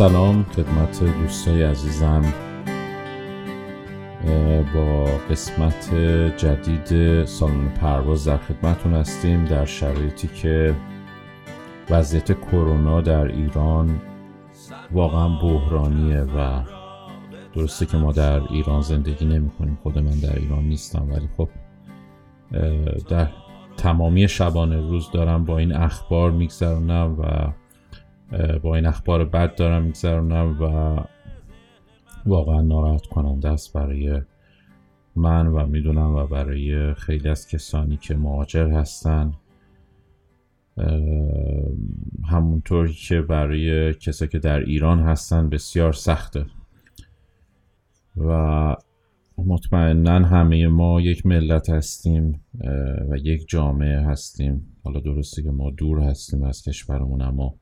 سلام خدمت دوستای عزیزم با قسمت جدید سالن پرواز در خدمتون هستیم در شرایطی که وضعیت کرونا در ایران واقعا بحرانیه و درسته که ما در ایران زندگی نمی کنیم خود من در ایران نیستم ولی خب در تمامی شبانه روز دارم با این اخبار میگذرونم و با این اخبار بد دارم میگذرونم و واقعا ناراحت کننده است برای من و می‌دونم و برای خیلی از کسانی که مهاجر هستن. اه، همونطوری که برای کسایی که در ایران هستن بسیار سخته. و مطمئنا همه ما یک ملت هستیم و یک جامعه هستیم. حالا درسته که ما دور هستیم از کشورمون اما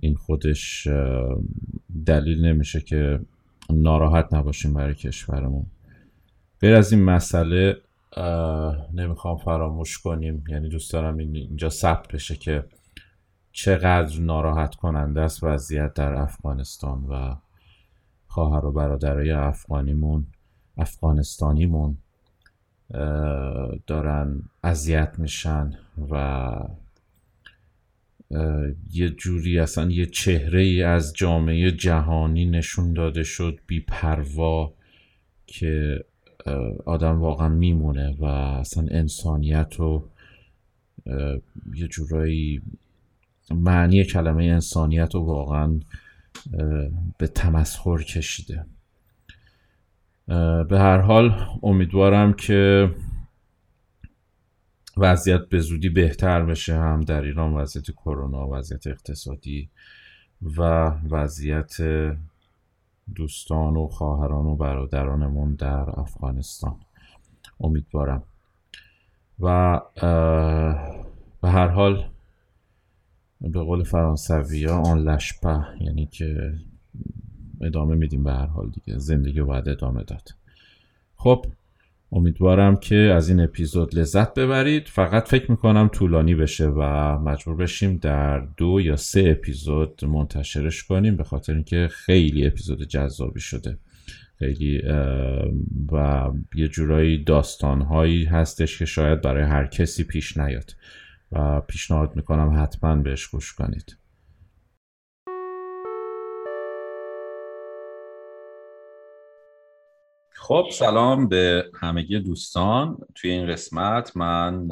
این خودش دلیل نمیشه که ناراحت نباشیم برای کشورمون. غیر از این مسئله نمی‌خوام فراموش کنیم. یعنی دوست دارم این- اینجا ثبت بشه که چقدر ناراحت کننده است وضعیت در افغانستان و خواهر و برادرای افغانیمون افغانستانیمون دارن اذیت میشن و یه جوری اصلا یه چهره ای از جامعه جهانی نشون داده شد بیپروا که اه، آدم واقعا میمونه و اصلا انسانیت رو یه جورایی معنی کلمه انسانیت رو واقعا به تمسخر کشیده. به هر حال امیدوارم که وضعیت به زودی بهتر بشه هم در ایران وضعیت کرونا وضعیت اقتصادی و وضعیت دوستان و خواهران و برادرانمون در افغانستان. امیدوارم. و به هر حال به قول فرانسوی ها آن لشپه یعنی که ادامه میدیم به هر حال دیگه. زندگی باید ادامه داد. خب امیدوارم که از این اپیزود لذت ببرید. فقط فکر می‌کنم طولانی بشه و مجبور بشیم در دو یا سه اپیزود منتشرش کنیم به خاطر اینکه خیلی اپیزود جذابی شده. خیلی و یه جورایی داستانهایی هستش که شاید برای هر کسی پیش نیاد. و پیشنهاد می‌کنم حتما بهش گوش کنید. خب سلام به همگی دوستان توی این قسمت. من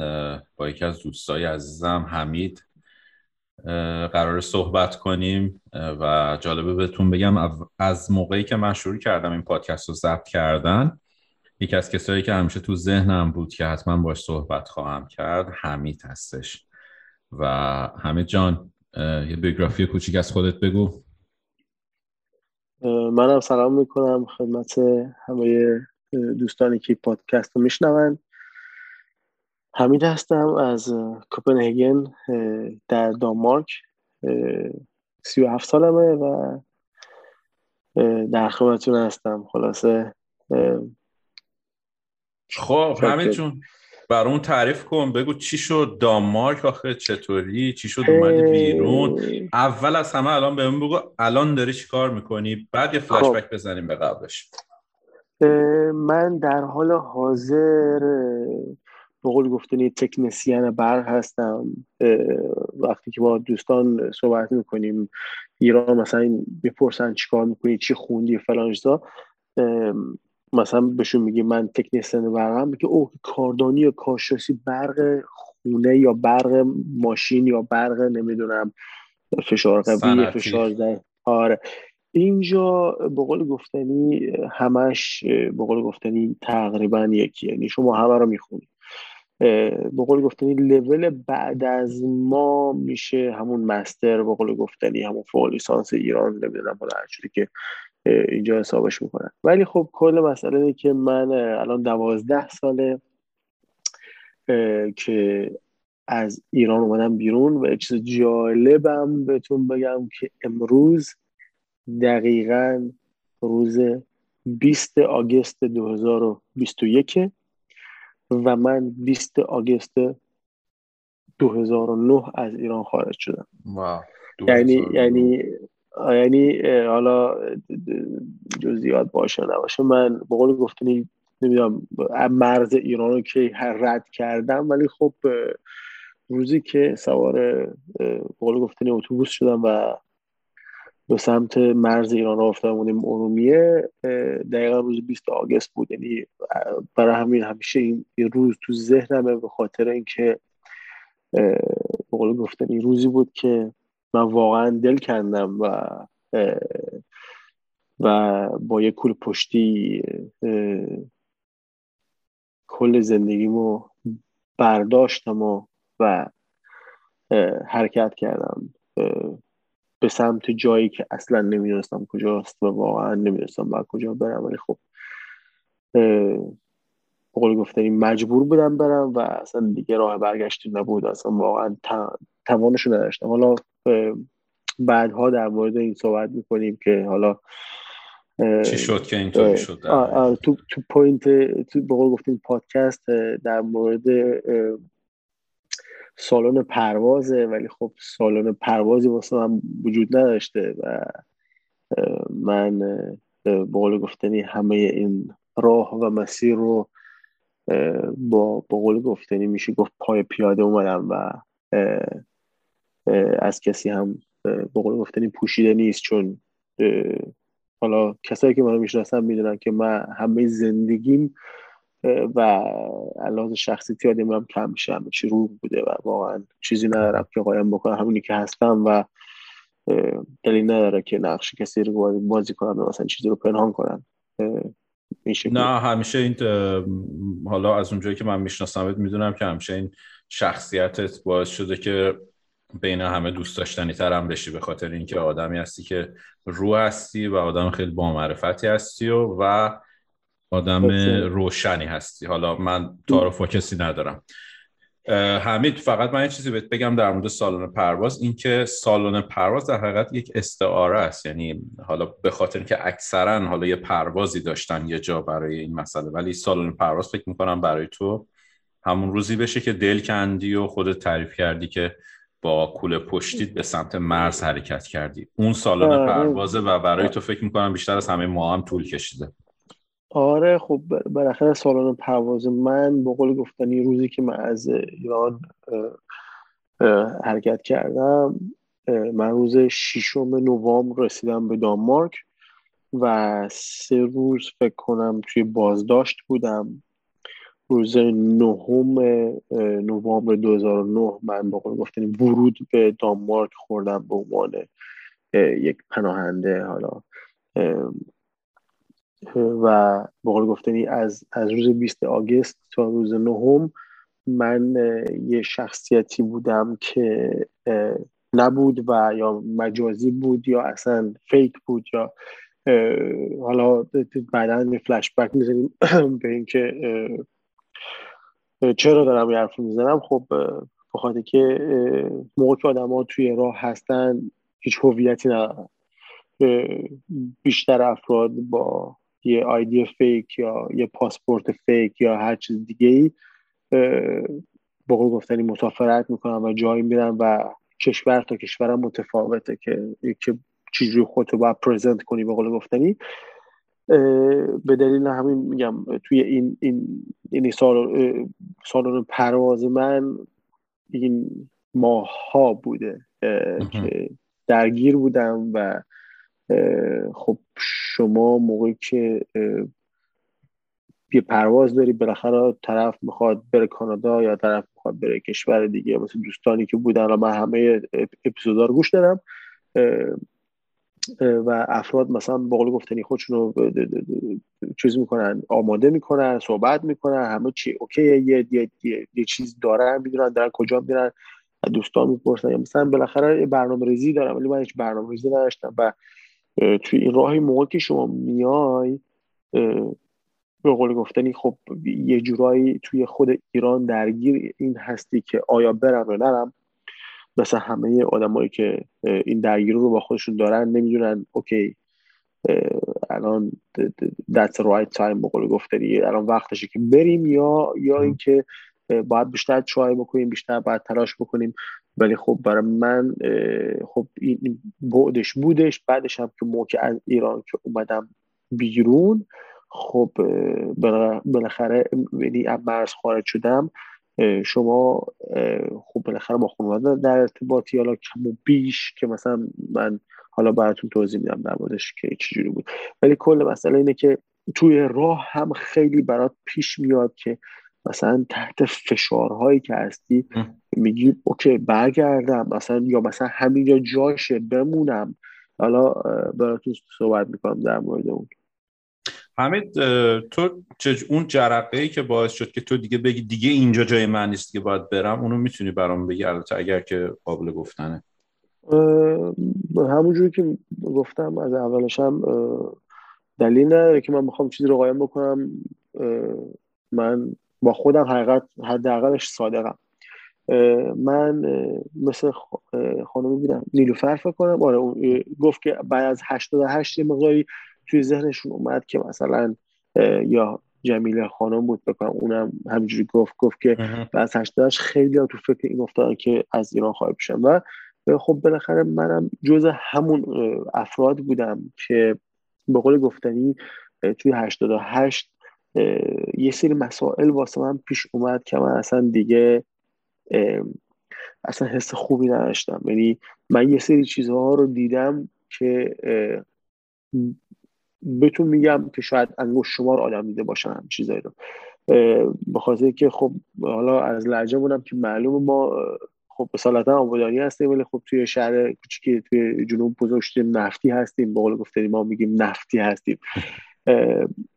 با یکی از دوستای عزیزم حمید قرار صحبت کنیم. و جالبه بهتون بگم از موقعی که من شروع کردم این پادکست رو ضبط کردن یکی از کسایی که همیشه تو ذهنم بود که حتما باش صحبت خواهم کرد حمید هستش. و حمید جان یه بیوگرافی کوچیک از خودت بگو. منم سلام می‌کنم. خدمت همه دوستانی که پادکست رو میشنون. حمید هستم از کوپنهگن در دانمارک. سی و هفت سالمه و در خدمتتون هستم. خلاصه خب همین چون برامون تعریف کن بگو چی شد دانمارک آخه چطوری؟ چی شد اومدی بیرون؟ اول از همه الان بهمون بگو الان داری چی کار می‌کنی؟ بعد یه فلش خب. بزنیم به قبلش. من در حال حاضر به قول گفتنی تکنسیان برق هستم. وقتی که با دوستان صحبت می‌کنیم ایران مثلا بپرسن چیکار می‌کنی چی خوندی فلان مثلا بهشون میگه من تکنسیان برقم میگه اوه کاردانی یا کارشناسی برق خونه یا برق ماشین یا برق نمی‌دونم فشار قوی فشار زن آره. اینجا به قول گفتنی همش به قول گفتنی تقریبا یکی یعنی شما همه رو می‌خونید به قول گفتنی لول بعد از ما میشه همون مستر به قول گفتنی همون فوق لیسانس ایران نمی‌دونم حالا که اینجا حسابش می‌کنن. ولی خب کل مسئله اینه که من الان دوازده ساله که از ایران اومدم بیرون و چیز جالبم بهتون بگم که امروز دقیقا روز 20 آگست 2021 و من 20 آگست 2009 از ایران خارج شدم. یعنی یعنی یعنی حالا جزئیات باشه نباشه من به قول گفتنی نمی‌دونم مرز ایران رو که رد کردم ولی خب روزی که سوار قول گفتنی اتوبوس شدم و به سمت مرز ایران رفتم بودیم ارومیه دقیقا روز 20 آگست بود. یعنی برای همین همیشه این روز تو ذهنمه به خاطر اینکه به قول گفتنی روزی بود که من واقعا دل کندم و و با یه کل پشتی کل زندگیمو برداشتم و, و حرکت کردم به سمت جایی که اصلا نمی‌دونستم کجاست و واقعا نمی‌دونستم باید کجا برم. ولی خب قول گفتنی مجبور بودم برم و اصلا دیگه راه برگشتی نبود. اصلا واقعا توانشو نداشتم. حالا بعدها در مورد این صحبت می‌کنیم که حالا چی شد که اینطوری شد؟ تو تو point تو به گفتیم پادکست در مورد سالن پروازه ولی خب سالن پروازی واسه من وجود نداشته و من به قول گفتنی همه این راه و مسیر رو با به قول گفتنی میشه گفت پای پیاده اومدم و از کسی هم به قول گفتنی پوشیده نیست. چون حالا کسایی که منو می‌شناسن می‌دونن که من همه زندگیم و علاوه شخصی تیادی هم کم میشه همه چی رو بوده و واقعا چیزی ندارم که قایم بکنم. همونی که هستم و دلیل نداره که نقش کسی رو بازی کنم و مثلا چیزی رو پنهان کنم. نه همیشه این حالا از اونجایی که من می‌شناسم می‌دونم که همیشه این شخصیتت باعث شده که بین همه دوست داشتنی تر هم بشی به خاطر اینکه آدمی هستی که رو هستی و آدم خیلی با معرفتی هستی و, و آدم روشنی هستی. حالا من تعارف با کسی ندارم. حمید فقط من یه چیزی بهت بگم در مورد سالن پرواز. اینکه سالن پرواز در حقیقت یک استعاره است. یعنی حالا به خاطر که اکثرا حالا یه پروازی داشتن یه جا برای این مسئله. ولی سالن پرواز فکر می‌کنم برای تو همون روزی بشه که دل کندی و خودت تعریف کردی که با کوله پشتید به سمت مرز حرکت کردی اون سالن آره. پروازه و برای تو فکر می‌کنم بیشتر از همه ما هم طول کشیده. آره خب بالاخره سالن پرواز من به قول گفتنی روزی که من از ایران حرکت کردم من روز ششم نوامبر رسیدم به دانمارک و سه روز فکر کنم توی بازداشت بودم. روز نهم نوامبر 2009 من با قول گفتنی ورود به دانمارک خوردم به عنوان یک پناهنده حالا و به قول گفتنی از از روز 20 آگست تا روز نهم من یه شخصیتی بودم که نبود و یا مجازی بود یا اصلا فیک بود یا حالا بعدا فلش بک می‌زنیم به اینکه چرا دارم یه حرف می‌زنم؟ خب بخاطر که موقع که آدم ها توی راه هستن هیچ هویتی ندارن. بیشتر افراد با یه آیدی فیک یا یه پاسپورت فیک یا هر چیز دیگه ای با گفتنی مسافرت می‌کنن و جایی میرن و کشور تا کشور متفاوته که که چجوری خودتو باید پرزنت کنی به قول گفتنی. به دلیل همین میگم توی این این این سال سالن پرواز من این ماه ها بوده که درگیر بودم و خب شما موقعی که یه پرواز داری بالاخره طرف می‌خواد بره کانادا یا طرف می‌خواد بره کشور دیگه مثل دوستانی که بودن و من همه اپیزودا رو گوش دارم و افراد مثلا با قول گفتنی خودشون رو چیز می‌کنن آماده می‌کنن صحبت می‌کنن همه چی اوکی یه, یه،, یه،, چیز دارن می‌دونن دارن کجا میرن دوستان می‌پرسن. یا مثلا بالاخره برنامه ریزی دارم ولی من هیچ برنامه ریزی نداشتم و توی این راهی موقع که شما میای به قول گفتنی خب یه جورایی توی خود ایران درگیر این هستی که آیا برم یا نرم مثل همه آدمایی که این درگیری رو با خودشون دارن نمی‌دونن اوکی الان that's the right time به قول گفتنی الان وقتشه که بریم یا یا اینکه باید بیشتر ترای بکنیم بیشتر باید تلاش بکنیم. ولی خب برای من خب این بعدش بودش. بعدش هم که موقع از ایران که اومدم بیرون خب بالاخره یعنی از مرز خارج شدم. شما خب بالاخره با خانواده در ارتباطی حالا کم و بیش که مثلا من حالا براتون توضیح میدم در موردش که چجوری بود. ولی کل مسئله اینه که توی راه هم خیلی برات پیش میاد که مثلا تحت فشارهایی که هستی میگی اوکی برگردم مثلا یا مثلا همینجا جاشه بمونم. حالا براتون صحبت می‌کنم در مورد اون. حمید تو اون جرقه ای که باعث شد که تو دیگه بگی دیگه اینجا جای من نیست که باید برم اونو می‌تونی برام بگی؟ البته اگر که قابل گفتنه. همونجوری که گفتم از اولش هم دلیل نداره که من می‌خوام چیزی رو قایم بکنم. من با خودم حقیقت حداقلش صادقم. من مثل خانم بیدم نیلوفر فکر کنم. آره گفت که بعد از 88 مقداری توی ذهنشون اومد که مثلا یا جمیله خانم بود بکنم اونم همینجوری گفت گفت که بعد از خیلی ها تو فکر این افتادن که از ایران خواهی بشم و خب بالاخره منم جز همون افراد بودم که به قول گفتنی توی 88 یه سری مسائل واسه من پیش اومد که من اصلا دیگه اصلا حس خوبی نداشتم. یعنی من یه سری چیزها رو دیدم که بهتون میگم که شاید انگوش شمار آدم دیده باشن چیزایی رو. به که خب حالا از لحجه بودم که معلوم ما خب اصالتا آبادانی هستیم ولی خب توی شهر کوچیکی توی جنوب بزرگتیم نفتی هستیم. به قول ما میگیم نفتی هستیم.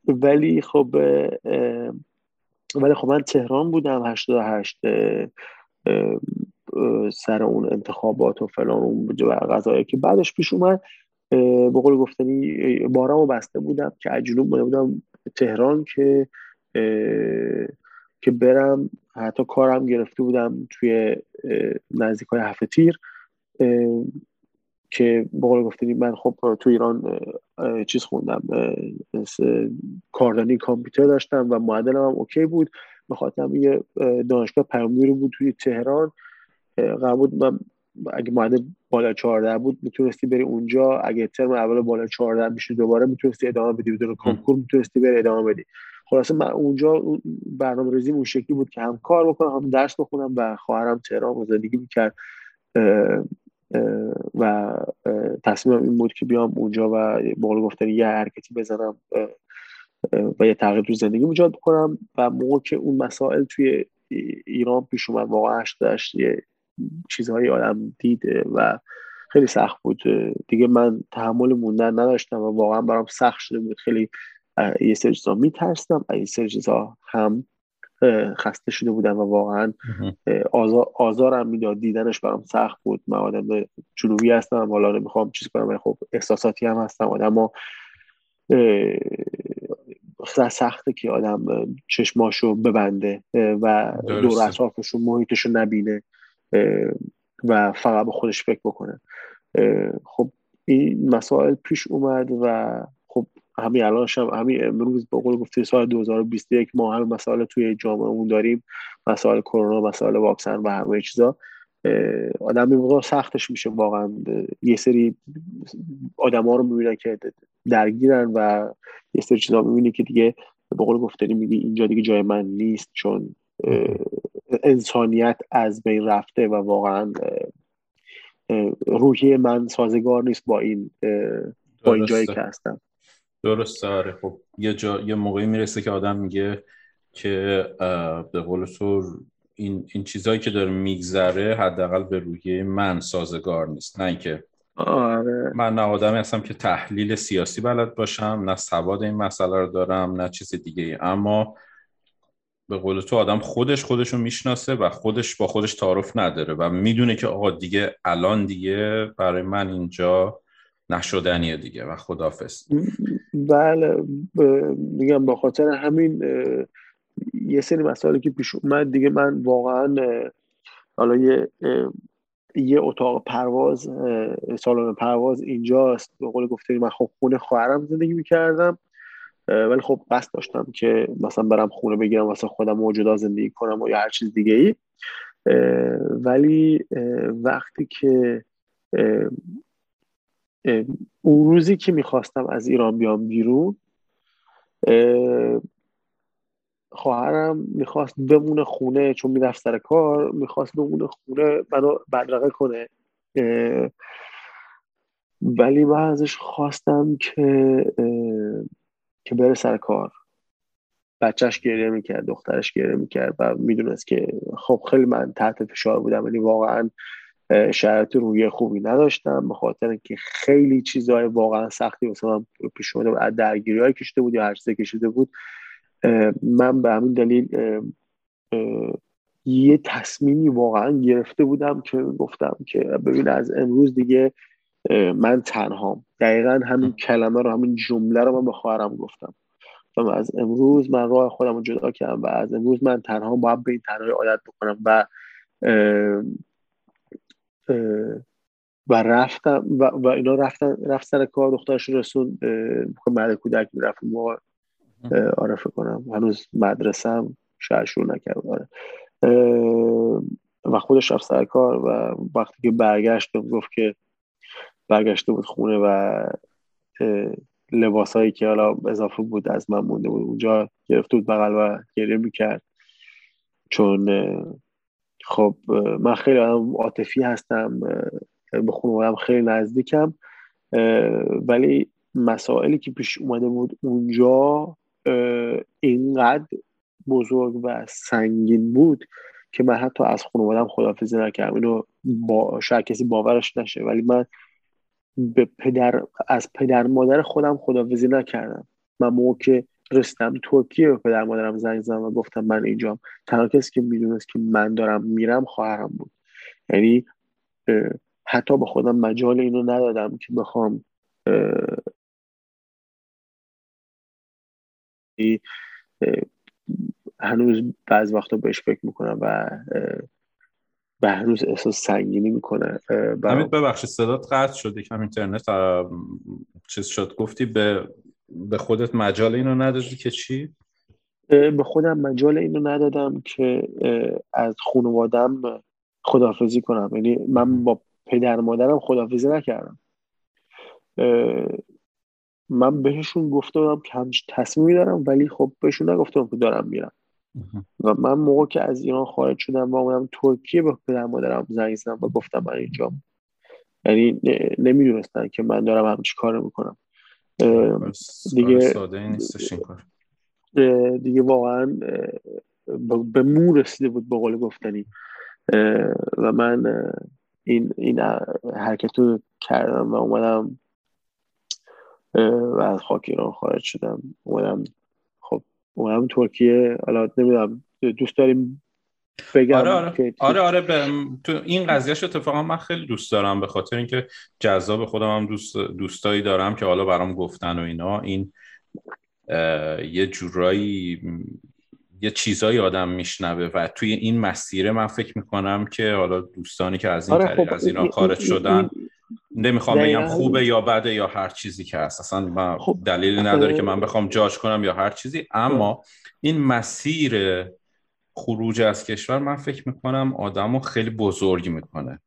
ولی خب ولی خب من تهران بودم 88 سر اون انتخابات و فلان اون غذایی که بعدش پیش اومد. به قول گفتنی بارمو بسته بودم که از جنوب بودم تهران که که برم. حتی کارم گرفته بودم توی نزدیک های هفته تیر که به قول گفتنی من خب تو ایران چیز خوندم کاردانی کامپیوتر داشتم و معدلم هم اوکی بود. بخاطر یه دانشگاه رو بود توی تهران. بود من اگه معدل بالا 14 بود می‌تونستی بری اونجا. اگه ترم اول بالا 14 میشه دوباره می‌تونستی ادامه بدی. بدون کنکور می‌تونستی بری ادامه بدی. خلاصه من اونجا برنامه ریزی اون شکلی بود که هم کار بکنم هم درس بخونم و خواهرم تهران زندگی می‌کرد. و تصمیمم این بود که بیام اونجا و بقول گفتن یه حرکتی بزنم و یه تغییر تو زندگی ایجاد بکنم و موقع که اون مسائل توی ایران پیش اومد واقعا داشت یه چیزهایی آدم دیده و خیلی سخت بود. دیگه من تحمل موندن نداشتم و واقعا برام سخت شده بود. خیلی یه سری چیزا میترسم یه سری چیزا هم خسته شده بودم و واقعا آزار آزارم می‌داد. دیدنش برام سخت بود. من آدم جنوبی هستم. حالا نمی‌خوام چیز کنم خب احساساتی هم هستم. آدم سخته که آدم چشماشو ببنده و دور اطرافش محیطش رو نبینه. و فقط به خودش فکر بکنه. خب این مسائل پیش اومد و خب همین الان شب همین امروز به قول گفته سال 2021 ما هم مسائل توی جامعهمون داریم. مسائل کرونا مسائل واکسن و همه چیزا. آدم این سختش میشه واقعا. یه سری آدم ها رو می‌بینن که درگیرن و یه سری چیزا می‌بینی که دیگه به قول گفتنی میگی اینجا دیگه جای من نیست چون انسانیت از بین رفته و واقعا روحی من سازگار نیست با این با این جایی که هستم. درست آره. خب یه جا یه موقعی می‌رسه که آدم میگه که به قول تو این این چیزهایی که داره میگذره حداقل به روحیه من سازگار نیست. نه اینکه آره. من نه آدمی هستم که تحلیل سیاسی بلد باشم نه سواد این مسئله رو دارم نه چیز دیگه ای اما به قول تو آدم خودش خودش رو می‌شناسه و خودش با خودش تعارف نداره و می‌دونه که آقا دیگه الان دیگه برای من اینجا نشدنیه دیگه و خدافز بله میگم با خاطر همین یه سری مسائلی که پیش اومد دیگه من واقعا حالا یه یه اتاق پرواز سالن پرواز اینجاست. به قول گفته من خب خونه خواهرم زندگی می‌کردم. ولی خب قصد داشتم که مثلا برم خونه بگیرم واسه خودم موجودا زندگی کنم و یا هر چیز دیگه ای ولی وقتی که اون روزی که می‌خواستم از ایران بیام بیرون خواهرم می‌خواست بمونه خونه چون می‌رفت سر کار می‌خواست بمونه خونه منو بدرقه کنه. ولی من ازش خواستم که که بره سر کار. بچهش گریه می‌کرد دخترش گریه می‌کرد و می‌دونست که خب خیلی من تحت فشار بودم ولی واقعا شرایط روی خوبی نداشتم به خاطر اینکه خیلی چیزهای واقعا سختی من پیش اومده از درگیری های کشیده بود یا هر کشیده بود. من به همین دلیل یه تصمیمی واقعا گرفته بودم که گفتم که ببین از امروز دیگه من تنهام. دقیقا همین کلمه رو همین جمله رو من به خواهرم گفتم. و از امروز من راه خودم رو جدا کردم و از امروز من تنها باید به این تنهایی عادت بکنم و و رفتم و, و اینا رفتن رفت سر کار دخترش رسون مرد کودک می‌رفت موقع. آره کنم. هنوز مدرسم شاید شروع نکرد. آره. و خودش رفت سر کار و وقتی که برگشت گفت که برگشته بود خونه و لباسایی که حالا اضافه بود از من مونده بود اونجا گرفته بود بغل و گریه می‌کرد. چون خب من خیلی آدم عاطفی هستم به خانوادم خیلی نزدیکم ولی مسائلی که پیش اومده بود اونجا اینقدر بزرگ و سنگین بود که من حتی از خانوادم خدافزی نکردم. اینو با شاید کسی باورش نشه ولی من به پدر از پدر مادر خودم خدافزی نکردم. من موقع که رسیدم ترکیه به پدر مادرم زنگ زدم و گفتم من اینجام. تنها کسی که می‌دونست که من دارم میرم خواهرم بود. یعنی حتی به خودم مجال اینو ندادم که بخوام هنوز بعض وقتا بهش فکر می‌کنم و به هنوز احساس سنگینی می‌کنه امید ببخشید صدات قطع شد یکم اینترنت چیز شد. گفتی به به خودت مجال اینو ندادی که چی؟ به خودم مجال اینو ندادم که از خانوادم خداحافظی کنم. یعنی من با پدر مادرم خداحافظی نکردم. من بهشون گفته بودم که همچین تصمیمی دارم ولی خب بهشون نگفتم که دارم میرم. و من موقع که از ایران خارج شدم و اومدم ترکیه به پدر مادرم زنگ زدم و گفتم من اینجا یعنی نمی‌دونستن که من دارم همچی کار می‌کنم. دیگه دیگه واقعا به مو رسیده بود به قول گفتنی. و من این این حرکت رو کردم و اومدم و از خاک ایران خارج شدم. اومدم اومدم ترکیه حالا نمی‌دونم دوست داریم بگم آره آره. آره, آره تو این قضیهش اتفاقا من خیلی دوست دارم به خاطر اینکه جذاب خودم هم دوست دوستایی دارم که حالا برام گفتن و اینا. این یه جورایی یه چیزایی آدم میشنوه و توی این مسیره من فکر می‌کنم که حالا دوستانی که از این آره طریق خب از اینا خارج شدن نمی‌خوام بگم خوبه یا بده یا هر چیزی که هست. اصلا من خب دلیلی نداره که من بخوام جاج کنم یا هر چیزی. اما این مسیر خروج از کشور من فکر می‌کنم آدم رو خیلی بزرگ می‌کنه.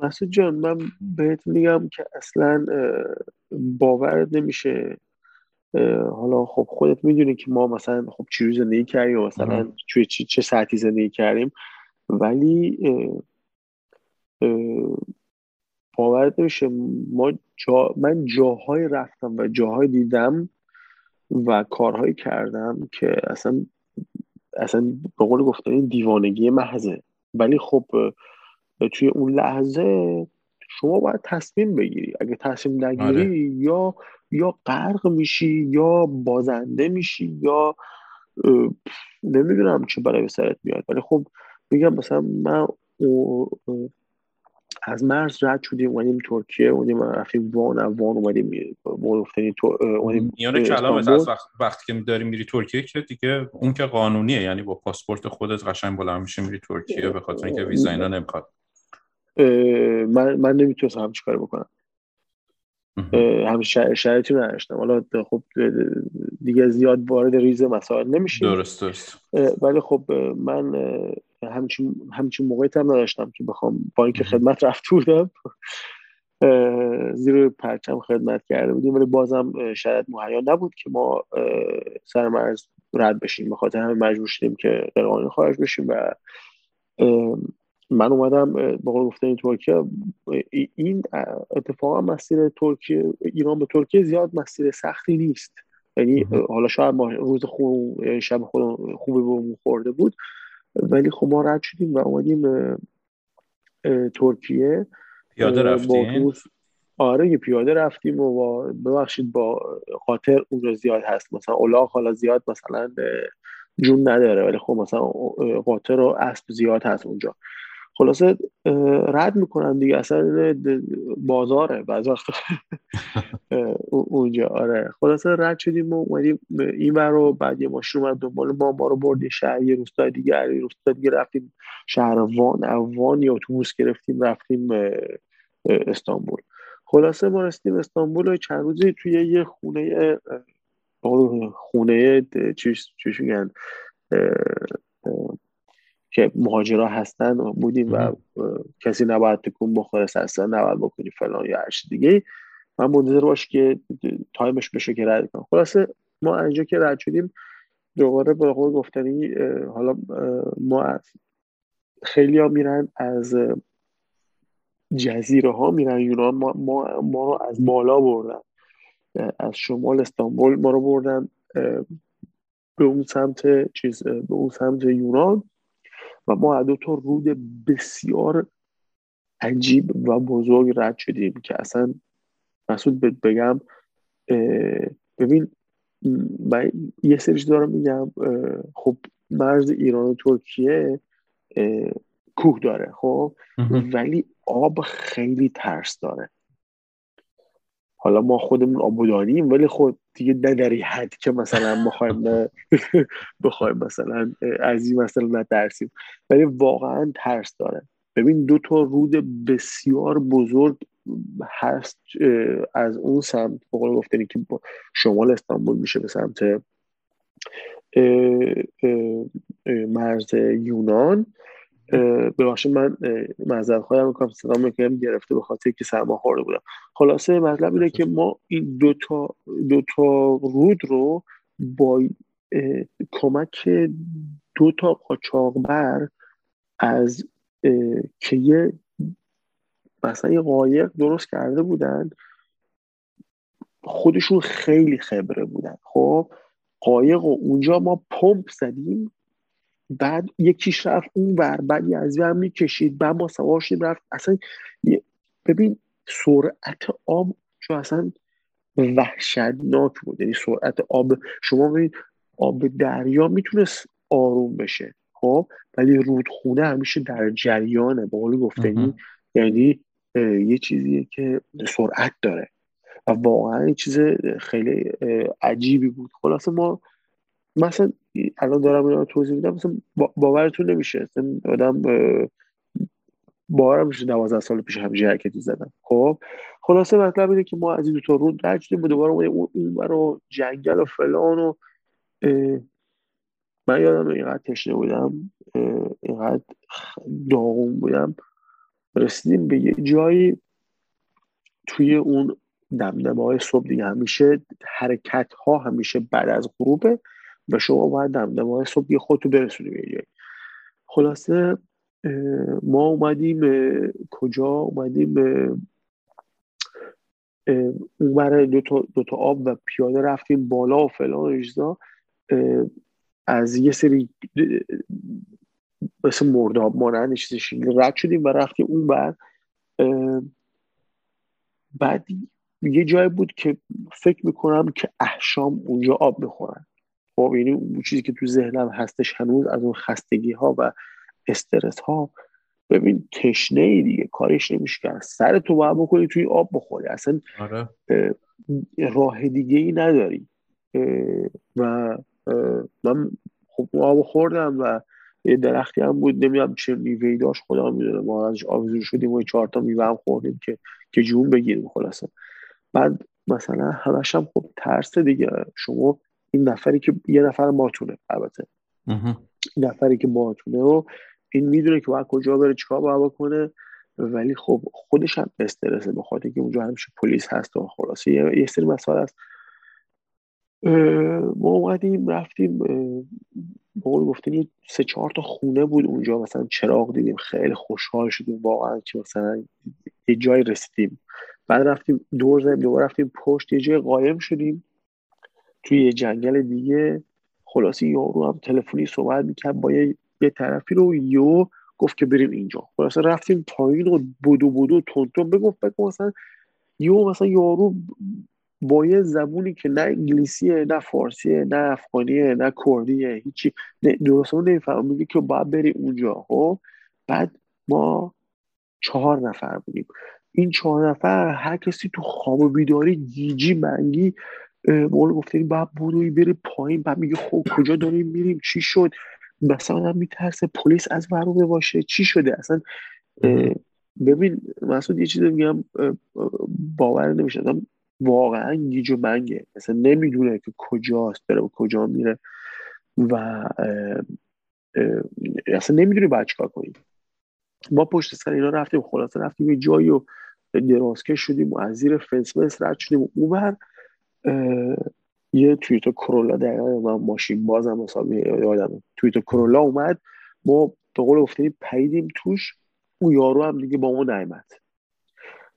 مسعود جان من بهت میگم که اصلا باور نمیشه. حالا خب خودت می‌دونی که ما مثلا خب چی زندگی کردیم و مثلا توی چه ساعتی زندگی کردیم. ولی باور نمیشه. ما جا من جاهای رفتم و جاهای دیدم و کارهایی کردم که اصلا اصلا به قول گفتن دیوانگی محضه. ولی خب توی اون لحظه شما باید تصمیم بگیری. اگه تصمیم نگیری آره. یا یا غرق میشی یا بازنده میشی یا نمی‌دونم چه برای سرت میاد. ولی خب میگم مثلا من از مرز رد شدیم اومدیم ترکیه اومدیم رفتیم وان وان اومدیم گفتنی تو اومدیم میان کلام از وقت وقتی که داری میری ترکیه که دیگه اون که قانونیه یعنی با پاسپورت خودت قشنگ بلند میشه میری ترکیه به خاطر اینکه ویزا اینا نمی‌خواد. من من نمی‌تونستم هم چیکار بکنم. همیشه شرایطی نداشتم. حالا خب دیگه زیاد وارد ریز مسائل نمیشیم. درست درست. ولی خب من همچین همچین موقعیت هم نداشتم که بخوام با اینکه خدمت رفته بودم زیر پرچم خدمت کرده بودیم. ولی بازم شاید مهیا نبود که ما سر مرز رد بشیم. به خاطر همه مجبور شدیم که قانونی خارج بشیم و من اومدم با قول گفته این ترکیه این اتفاقا مسیر ترکیه ایران به ترکیه زیاد مسیر سختی نیست. یعنی حالا شاید ما روز خوب شب خود خوبی به خورده بود. ولی خب ما رد شدیم و اومدیم ترکیه. پیاده رفتیم آره یه پیاده رفتیم و با ببخشید با خاطر اونجا زیاد هست. مثلا اولاغ حالا زیاد مثلا جون نداره ولی خب مثلا قاطر و اسب زیاد هست اونجا. خلاصه رد می‌کنن دیگه اصلا بازاره بعض وقت اونجا آره. خلاصه رد شدیم و اومدیم این رو بعد یه ماشین اومد دنبال ما ما رو بردی شهر یه روستای دیگه یه روستای دیگه رفتیم شهر وان اوان یا اتوبوس گرفتیم رفتیم استانبول. خلاصه ما رسیدیم استانبول و چند روزی توی یه خونه خونه چیش چیش میگن که مهاجرا هستن بودیم و کسی نباید تکون بخوره اصلا نباید بکنی فلان یا هر دیگه من منتظر باش که تایمش بشه که رد کنم. خلاصه ما اینجا که رد شدیم دوباره به قول گفتنی حالا ما خیلی ها میرن از جزیره ها میرن یونان. ما, ما, ما رو از بالا بردن. از شمال استانبول ما رو بردن به اون سمت چیز به اون سمت یونان. و ما دو تا رود بسیار عجیب و بزرگ رد شدیم که اصلا مسعود بگم ببین من یه سریش دارم میگم خب مرز ایران و ترکیه کوه داره خب؟ ولی آب خیلی ترس داره. حالا ما خودمون آبودانیم ولی خود دیگه نه در حد که مثلا بخوایم بخوایم مثلا از این مثلا نترسیم. ولی واقعا ترس داره. ببین دو تا رود بسیار بزرگ هست از اون سمت بقول گفتنی که شمال استانبول میشه به سمت مرز یونان. ببخشید من معذرت خواهی می‌کنم صدا می‌کنم گرفته به خاطر که سرما خورده بودم. خلاصه مطلب اینه که ما این دو تا, دو تا رود رو با کمک دو تا قاچاقبر از که یه مثلا یه قایق درست کرده بودن خودشون خیلی خبره بودن. خب قایق و اونجا ما پمپ زدیم بعد یکیش رفت اون ور بعد از هم می‌کشید بعد ما سوار شدیم رفت. اصلا ببین سرعت آب چون اصلا وحشتناک بود. یعنی سرعت آب شما ببین آب دریا می‌تونست آروم بشه خب؟ ولی رودخونه همیشه در جریانه. به قول گفتنی یعنی یه چیزیه که سرعت داره. و واقعا یه چیز خیلی عجیبی بود. خلاصه ما مثلا الان دارم اینا توضیح میدم. مثلا باورتون نمیشه. آدم باورم میشه دوازده سال پیش همچین حرکتی زدم. خب؟ خلاصه مطلب اینه که ما از این دو تا رود رد شدیم دوباره اون رو جنگل و فلان و من یادم اینقدر تشنه بودم اینقدر داغون بودم. رسیدیم به یه جایی توی اون دمدمه های صبح دیگه. همیشه حرکت ها همیشه بعد از غروبه. و شما باید دمدمه های صبح خودتو برسونی به جایی خلاصه ما اومدیم کجا؟ اومدیم اون برای دو تا, دو تا آب و پیاده رفتیم بالا و فلان اجزا از یه سری مثل مرداب مانند چیزی رد شدیم و رفتیم اون بر بعد یه جای بود که فکر می‌کنم که احشام اونجا آب می‌خورن. خب یعنی اون چیزی که تو ذهنم هستش هنوز از اون خستگی ها و استرس ها ببین تشنه ای دیگه کارش نمیشه کرد. سر تو باید بکنی توی آب بخوری. اصلا آره. راه دیگه ای نداری و من خب آب خوردم و یه درختی هم بود نمی‌دونم چه میوهی داشت خدا می‌دونه ما ازش آویزون شدیم و چهار تا میوه هم خوردیم که که جون بگیریم خلاصه. بعد مثلا همش هم خب ترس دیگه. شما این نفری که یه نفر ماتونه البته. نفری که ماتونه و این می‌دونه که باید کجا بره چیکار باید بکنه. ولی خب خودش هم استرسه به خاطر که اونجا همیشه پلیس هست و خلاصه. یه, یه سری مسائل هست. ما اومدیم رفتیم بقول گفتنی سه چهار تا خونه بود اونجا مثلا چراغ دیدیم خیلی خوشحال شدیم. واقعا که مثلا یه جای رسیدیم. بعد رفتیم دور زدیم دوباره رفتیم پشت یه جای قایم شدیم. توی یه جنگل دیگه. خلاصی یارو هم تلفنی صحبت می‌کرد با یه, یه طرفی رو یو گفت که بریم اینجا. خلاصه رفتیم پایین و بودو بودو تون تون بگفت بگو مثلا یو مثلا یارو با یه زبونی که نه انگلیسیه نه فارسیه نه افغانیه نه کردیه هیچی درست نمیفهم میگه که باید بری اونجا. خب؟ بعد ما چهار نفر بودیم. این چهار نفر هر کسی تو خواب و بیداری گیجی منگی مول گفته باید بروی بری پایین بعد میگه خب کجا داریم میریم؟ چی شد؟ مثلا میترسه پلیس از ورونه باشه چی شده؟ اصلا ببین مسعود یه چیزی میگم باور نمیشه. واقعا گیج و منگه مثلا نمی‌دونه که کجاست داره و کجا میره و اصلا نمی‌دونه باید چیکار کنیم. ما پشت سر اینا رفتیم خلاصه رفتیم یه جایی و درازکش شدیم و از زیر فنس رد شدیم و اون یه تویتو کرولا دقیقا من ماشین بازم حسابی یادم تویتو کرولا اومد ما به قول گفتنی پریدیم توش اون یارو هم دیگه با ما نایمد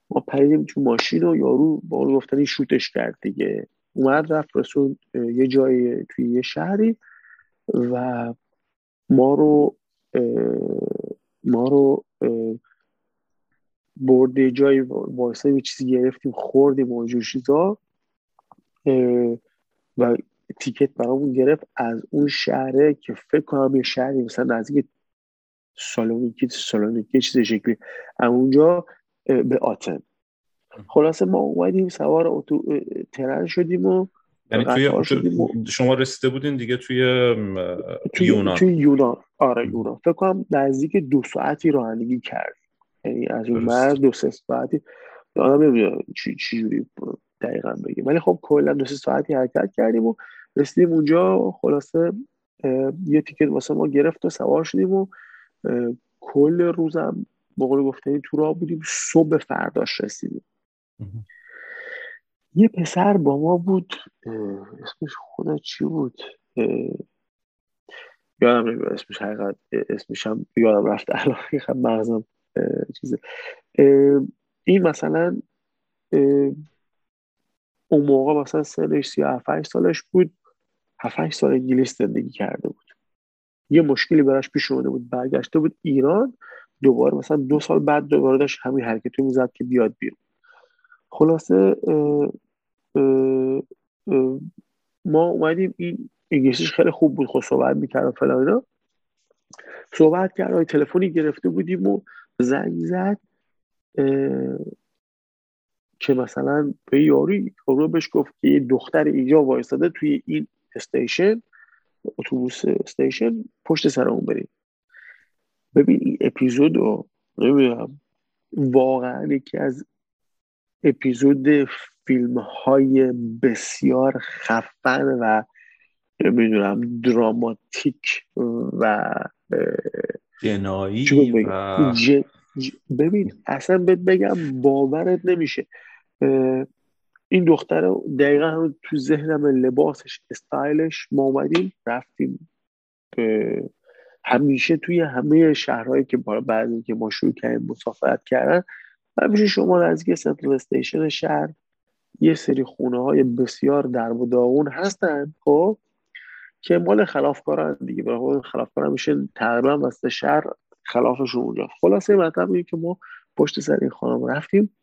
ما پریدیم تو ماشین و یارو با اون گفتنی شوتش کرد دیگه. اومد رفت رسون یه جای توی یه شهری و ما رو ما رو برده جای واسه یه چیزی گرفتیم خوردیم و اینجور چیزا. و تیکت برامون گرفت از اون شهره که فکر کنم یه شهری مثلا نزدیک سالونیکی سالونیکی چیز شکلی. اونجا به آتن. خلاصه ما اومدیم سوار اتو ترن شدیم و یعنی توی شما رسیده بودین دیگه توی, توی یونان توی یونان آره یونان فکر کنم نزدیک دو ساعتی رانندگی کرد. یعنی از اون مرز دو سه ساعتی. آدم نمی‌دونم چی چی دقیقا بگیم. ولی خب کلا دو سه ساعتی حرکت کردیم و رسیدیم اونجا. خلاصه یه تیکت واسه ما گرفت و سوار شدیم و کل روزم با قول گفتنی تو راه بودیم. صبح فرداش رسیدیم. یه پسر با ما بود. اسمش خدا چی بود؟ یادم نمیاد اسمش. حقیقت اسمش هم یادم رفت. الان مغزم چیزه. این مثلا اون موقع مثلا سنش سی هفت سالش بود. هفت سال انگلیس زندگی کرده بود. یه مشکلی براش پیش اومده بود. برگشته بود ایران. دوباره مثلا دو سال بعد دوباره داشت همین حرکتی می‌زد که بیاد بیرون. خلاصه ما اومدیم. این انگلیسیش خیلی خوب بود. خود صحبت می‌کرد فلان اینا. صحبت کرد. تلفنی گرفته بودیم و زنگ زد. که مثلا به یاری رو بهش گفت که یه دختر اینجا وایستاده توی این استیشن اتوبوس استیشن پشت سر اون بریم. ببین این اپیزود رو نمی‌دونم واقعا یکی از اپیزود فیلم های بسیار خفن و نمی‌دونم دراماتیک و جنایی و ببین اصلا بهت بگم باورت نمیشه. این دختر دقیقا هم تو ذهنم لباسش استایلش ما اومدیم رفتیم همیشه توی همه شهرهایی که بعد که ما شروع کردیم مسافرت کردن همیشه شما نزدیک سنترال استیشن شهر یه سری خونه های بسیار درب و داغون هستن خب که مال خلافکارن دیگه. برای خلافکار میشه تقریبا وسط شهر خلافشون اونجا خلاصه مطلب اینه که ما پشت سر این خانم رفتیم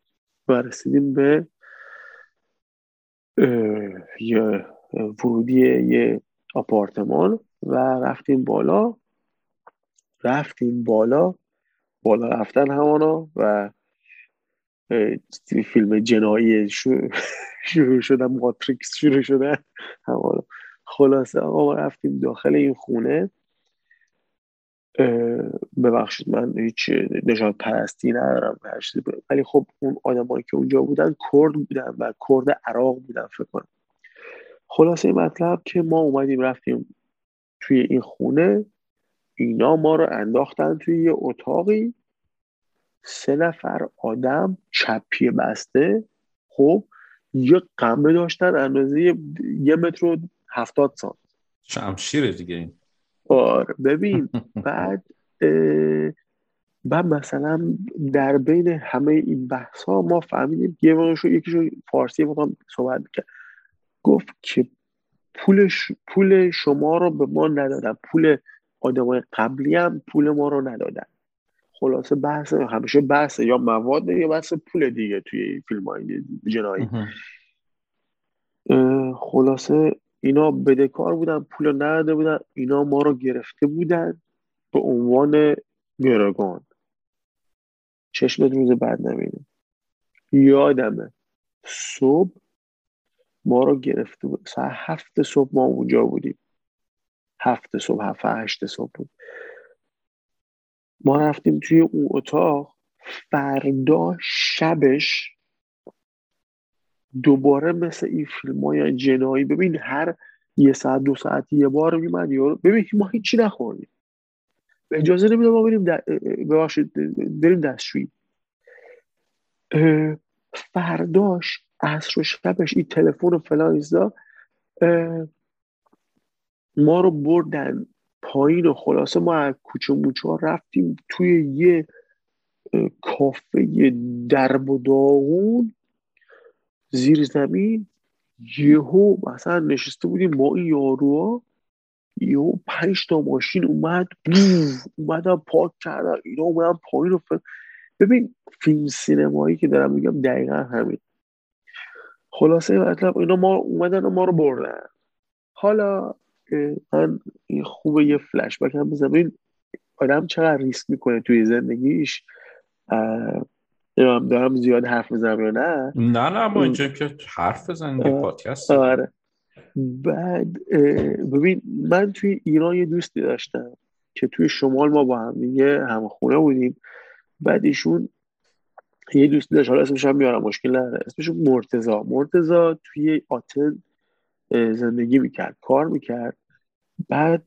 و رسیدیم به یه ورودی یه آپارتمان و رفتیم بالا. رفتیم بالا. بالا رفتن همانا و فیلم جنایی شروع شدن ماتریکس شروع همانا خلاصه آقا رفتیم داخل این خونه. ببخشید من هیچ نجات پرستی ندارم ولی خب اون آدمایی که اونجا بودن کرد بودن و کرد عراق بودن فکر کنم. خلاصه مطلب که ما اومدیم رفتیم توی این خونه اینا ما رو انداختن توی یه اتاقی. سه نفر آدم چپی بسته. خب یه قمه داشتن اندازه یه متر و هفتاد سانت. شمشیره دیگه این. آره ببین بعد بعد مثلا در بین همه این بحث ها ما فهمیدیم یه یکی یکیشو فارسی با صحبت می‌کرد گفت که پول, پول شما رو به ما ندادن. پول آدمای قبلی هم پول ما رو ندادن. خلاصه بحث همیشه بحث یا مواد یا بحث پول دیگه توی فیلم های جنایی. خلاصه اینا بدهکار بودن پول نداده بودن اینا ما رو گرفته بودن به عنوان گرگان چشمت روز بعد نمیده یادمه. صبح ما رو گرفته بود. ساعت هفت صبح ما اونجا بودیم. هفت صبح هفت هشت صبح بود. ما رفتیم توی اون اتاق. فردا شبش دوباره مثل این فیلم های جنایی ببین هر یه ساعت دو ساعت یه بار میمد یارو ببین ما هیچی نخوردیم. اجازه نمیده ما بریم ببخشید بریم دستشویی. فرداش عصر و شبش این تلفن و فلان ایزا ما رو بردن پایین و خلاصه ما از کوچه موچه رفتیم توی یه کافه درب و داغون. زیر زمین یهو مثلا نشسته بودیم با این یاروها یهو پنج تا ماشین اومد اومدن پاک کردن اینا اومدن پایین رو ببین فیلم سینمایی که دارم میگم دقیقا همین. خلاصه مطلب اینا ما اومدن و ما رو بردن. حالا من خوبه یه فلش بک هم بزنم. آدم چقدر ریسک می‌کنه توی زندگیش؟ دارم زیاد حرف می‌زنم یا نه؟ نه نه ما اینجا که حرف بزنیم پادکست آره. بعد ببین من توی ایران یه دوستی داشتم که توی شمال ما با هم دیگه هم خونه بودیم. بعد ایشون یه دوستی داشت حالا اسمش هم میارم مشکل نداره. اسمش مرتزا مرتزا توی آتن زندگی می‌کرد کار می‌کرد. بعد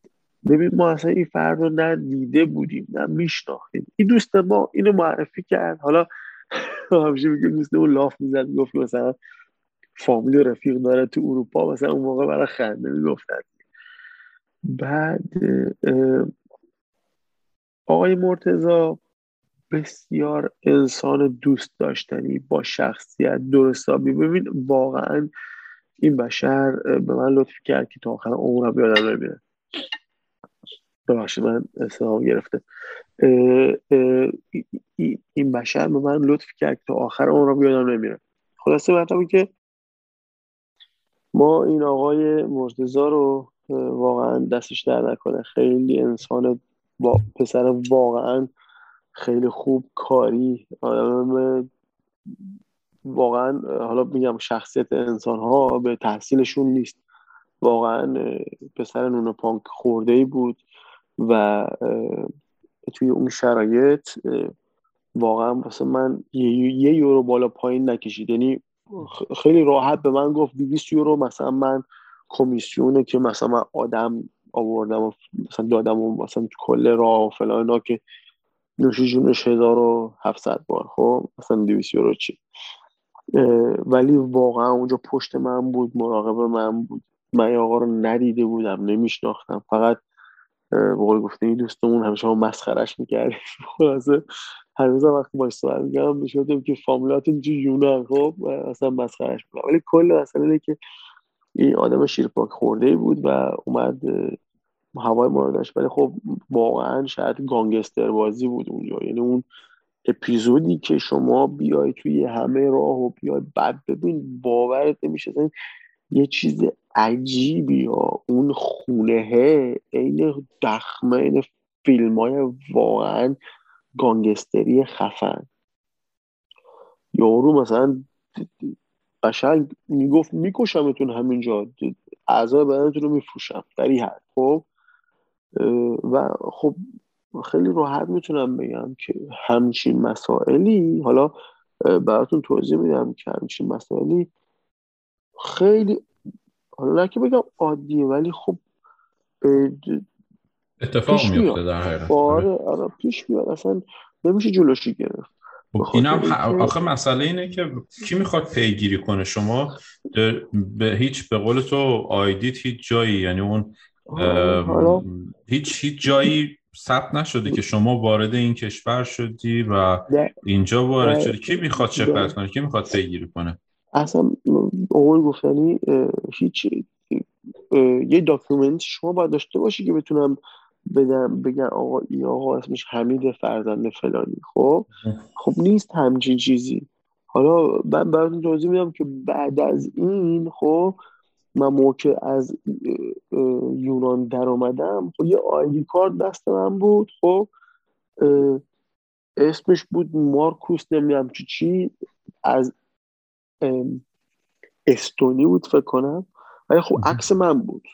ببین ما اصلا این فرد رو نه دیده بودیم نه میشناختیم. این دوست ما اینو معرفی کرد. حالا همیشه میگه اون لاف می‌زد می‌گفت مثلا فامیل رفیق داره تو اروپا مثلا اون موقع برای خنده می‌گفتن. بعد آقای مرتزا بسیار انسان دوست داشتنی با شخصیت درستابی. ببین واقعا این بشر به من لطف کرد که تا آخر عمرم یادم نمیره. ببخشید من استرام گرفته. این بشر به من لطف کرد تا آخر عمرم یادم نمیره. خلاصه مطلبی که ما این آقای مرتزا رو واقعا دستش در نکنه. خیلی انسان با پسر واقعا خیلی خوب کاری آدم واقعا حالا میگم شخصیت انسان ها به تحصیلشون نیست. واقعا پسر نون پانک خورده ای بود و توی اون شرایط واقعا واسه من یه, یورو بالا پایین نکشید. یعنی خیلی راحت به من گفت 200 یورو مثلا من کمیسیونه که مثلا من آدم آوردم و مثلا دادم و مثلا کل راه و فلان اینا که نوشی جونش 1700 بار. خب مثلا 200 یورو چی؟ ولی واقعا اونجا پشت من بود مراقب من بود. من آقا رو ندیده بودم نمیشناختم. فقط بقول گفته این دوستمون همیشه ما مسخرش می‌کردیم. خلاصه هنوز وقتی باش صحبت می‌کردم می‌شدیم که فامولات اینجا یونان خب؟ اصلا مسخرش می‌کنم. ولی کل مسئله که این آدم شیرپاک خورده بود و اومد هوای ما داشت. ولی خب واقعا شاید گانگستر بازی بود اونجا یعنی اون اپیزودی که شما بیای توی همه راه و بیای بعد ببین باورت نمیشه. یه چیز عجیبی ها. اون خونه عین دخمه این فیلم های واقعا گانگستری خفن. یارو مثلا قشنگ می‌گفت میکشمتون همینجا. اعضای بدنتون رو میفروشم. در این حد خب و خب خیلی راحت می‌تونم بگم که همچین مسائلی حالا براتون توضیح میدم که همچین مسائلی خیلی حالا که بگم عادیه ولی خب اتفاق میفته در حقیقت. آره آره پیش میاد. اصلا نمیشه جلوشی گرفت. خب اینم آخه مسئله اینه که کی می‌خواد پیگیری کنه؟ شما به هیچ به قول تو ID ت هیچ جایی یعنی اون هیچ هیچ جایی ثبت نشده که شما وارد این کشور شدی و اینجا وارد شدی. کی می‌خواد شکایت کنه؟ کی می‌خواد پیگیری کنه؟ اصلا اول گفتنی هیچ یه document شما باید داشته باشی که بتونم بدم بگن آقا این آقا اسمش حمید فرزند فلانی خب؟ خب نیست همچین چیزی. حالا من براتون توضیح میدم که بعد از این خب من موقع از یونان در اومدم خب یه آیدی کارت دست من بود خب؟ اسمش بود مارکوس نمی‌دونم چی چی. از استونی بود فکر کنم. ولی خب عکس من بود.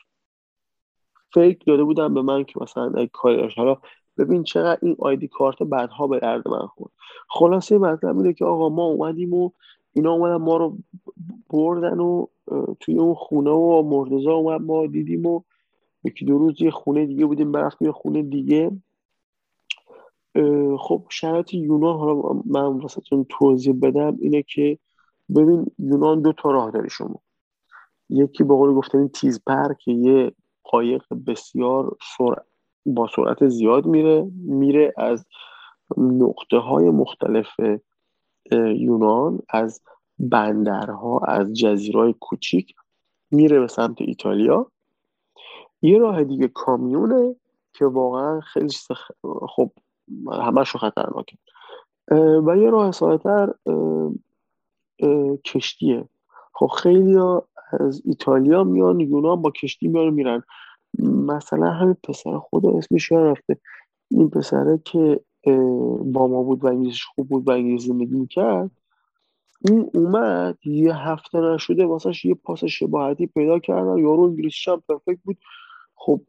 فیک داده بودم به من که مثلا کاری حالا ببین چقدر این آیدی کارت بعدها به درد من خورد. خلاصه مطلب اینه که آقا ما اومدیم و اینا اومدن ما رو بردن و توی اون خونه و مرتزا اومد ما دیدیم و یکی دو روز یه خونه دیگه بودیم برفتیم یه خونه دیگه. خب شرایط یونان حالا من واسهتون توضیح بدم اینه که ببین یونان دو تا راه داری شما. یکی به قول گفتن تیزپر که یه قایق بسیار با سرعت زیاد میره میره از نقطه های مختلف یونان از بندرها از جزیرهای کوچیک میره به سمت ایتالیا. یه راه دیگه کامیونه که واقعا خیلی سخ... خب همش خطرناکه. و یه راه سایتر کشتیه. خب خیلی از ایتالیا میان یونان با کشتی میان میرن. مثلا همین پسر خدا اسمش رفته. این پسره که با ما بود و انگلیسش خوب بود و انگلیسی زندگی می‌کرد این اومد یه هفته نشده واسهش یه پاس شباهتی پیدا کردن یارو انگلیسیش هم پرفکت بود. خب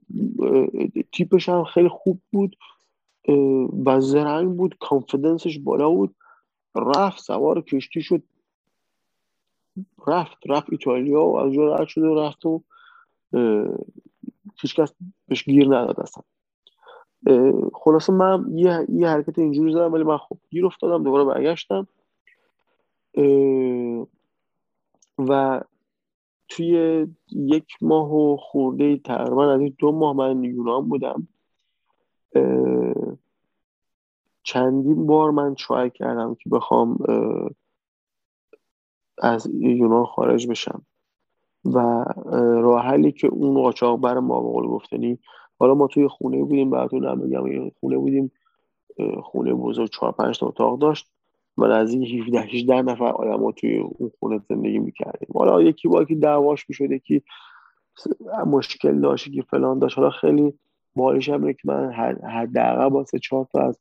تیپش هم خیلی خوب بود و زرنگ بود کانفیدنسش بالا بود. رفت سوار کشتی شد. رفت رفت ایتالیا و از جا رد شده و رفت و هیچکس بهش گیر نداد اصلا. خلاصه من یه, یه حرکت اینجوری زدم ولی من خب گیر افتادم دوباره برگشتم. و توی یک ماه و خورده تقریبا از این دو ماه من یونان بودم. چندین بار من ترای کردم که بخوام از یونان خارج بشم. و راه حلی که اون قاچاق بر ما بقول گفتنی حالا ما توی خونه بودیم براتون هم بگم خونه بودیم خونه بزرگ چهار پنج تا اتاق داشت و نزدیک 17 18 نفر آدم ها توی اون خونه زندگی می‌کردیم. حالا یکی با که دعواش می‌شد یکی مشکل داشت که فلان داشت. حالا خیلی باحالش هم که من حداقل با سه چهار تا از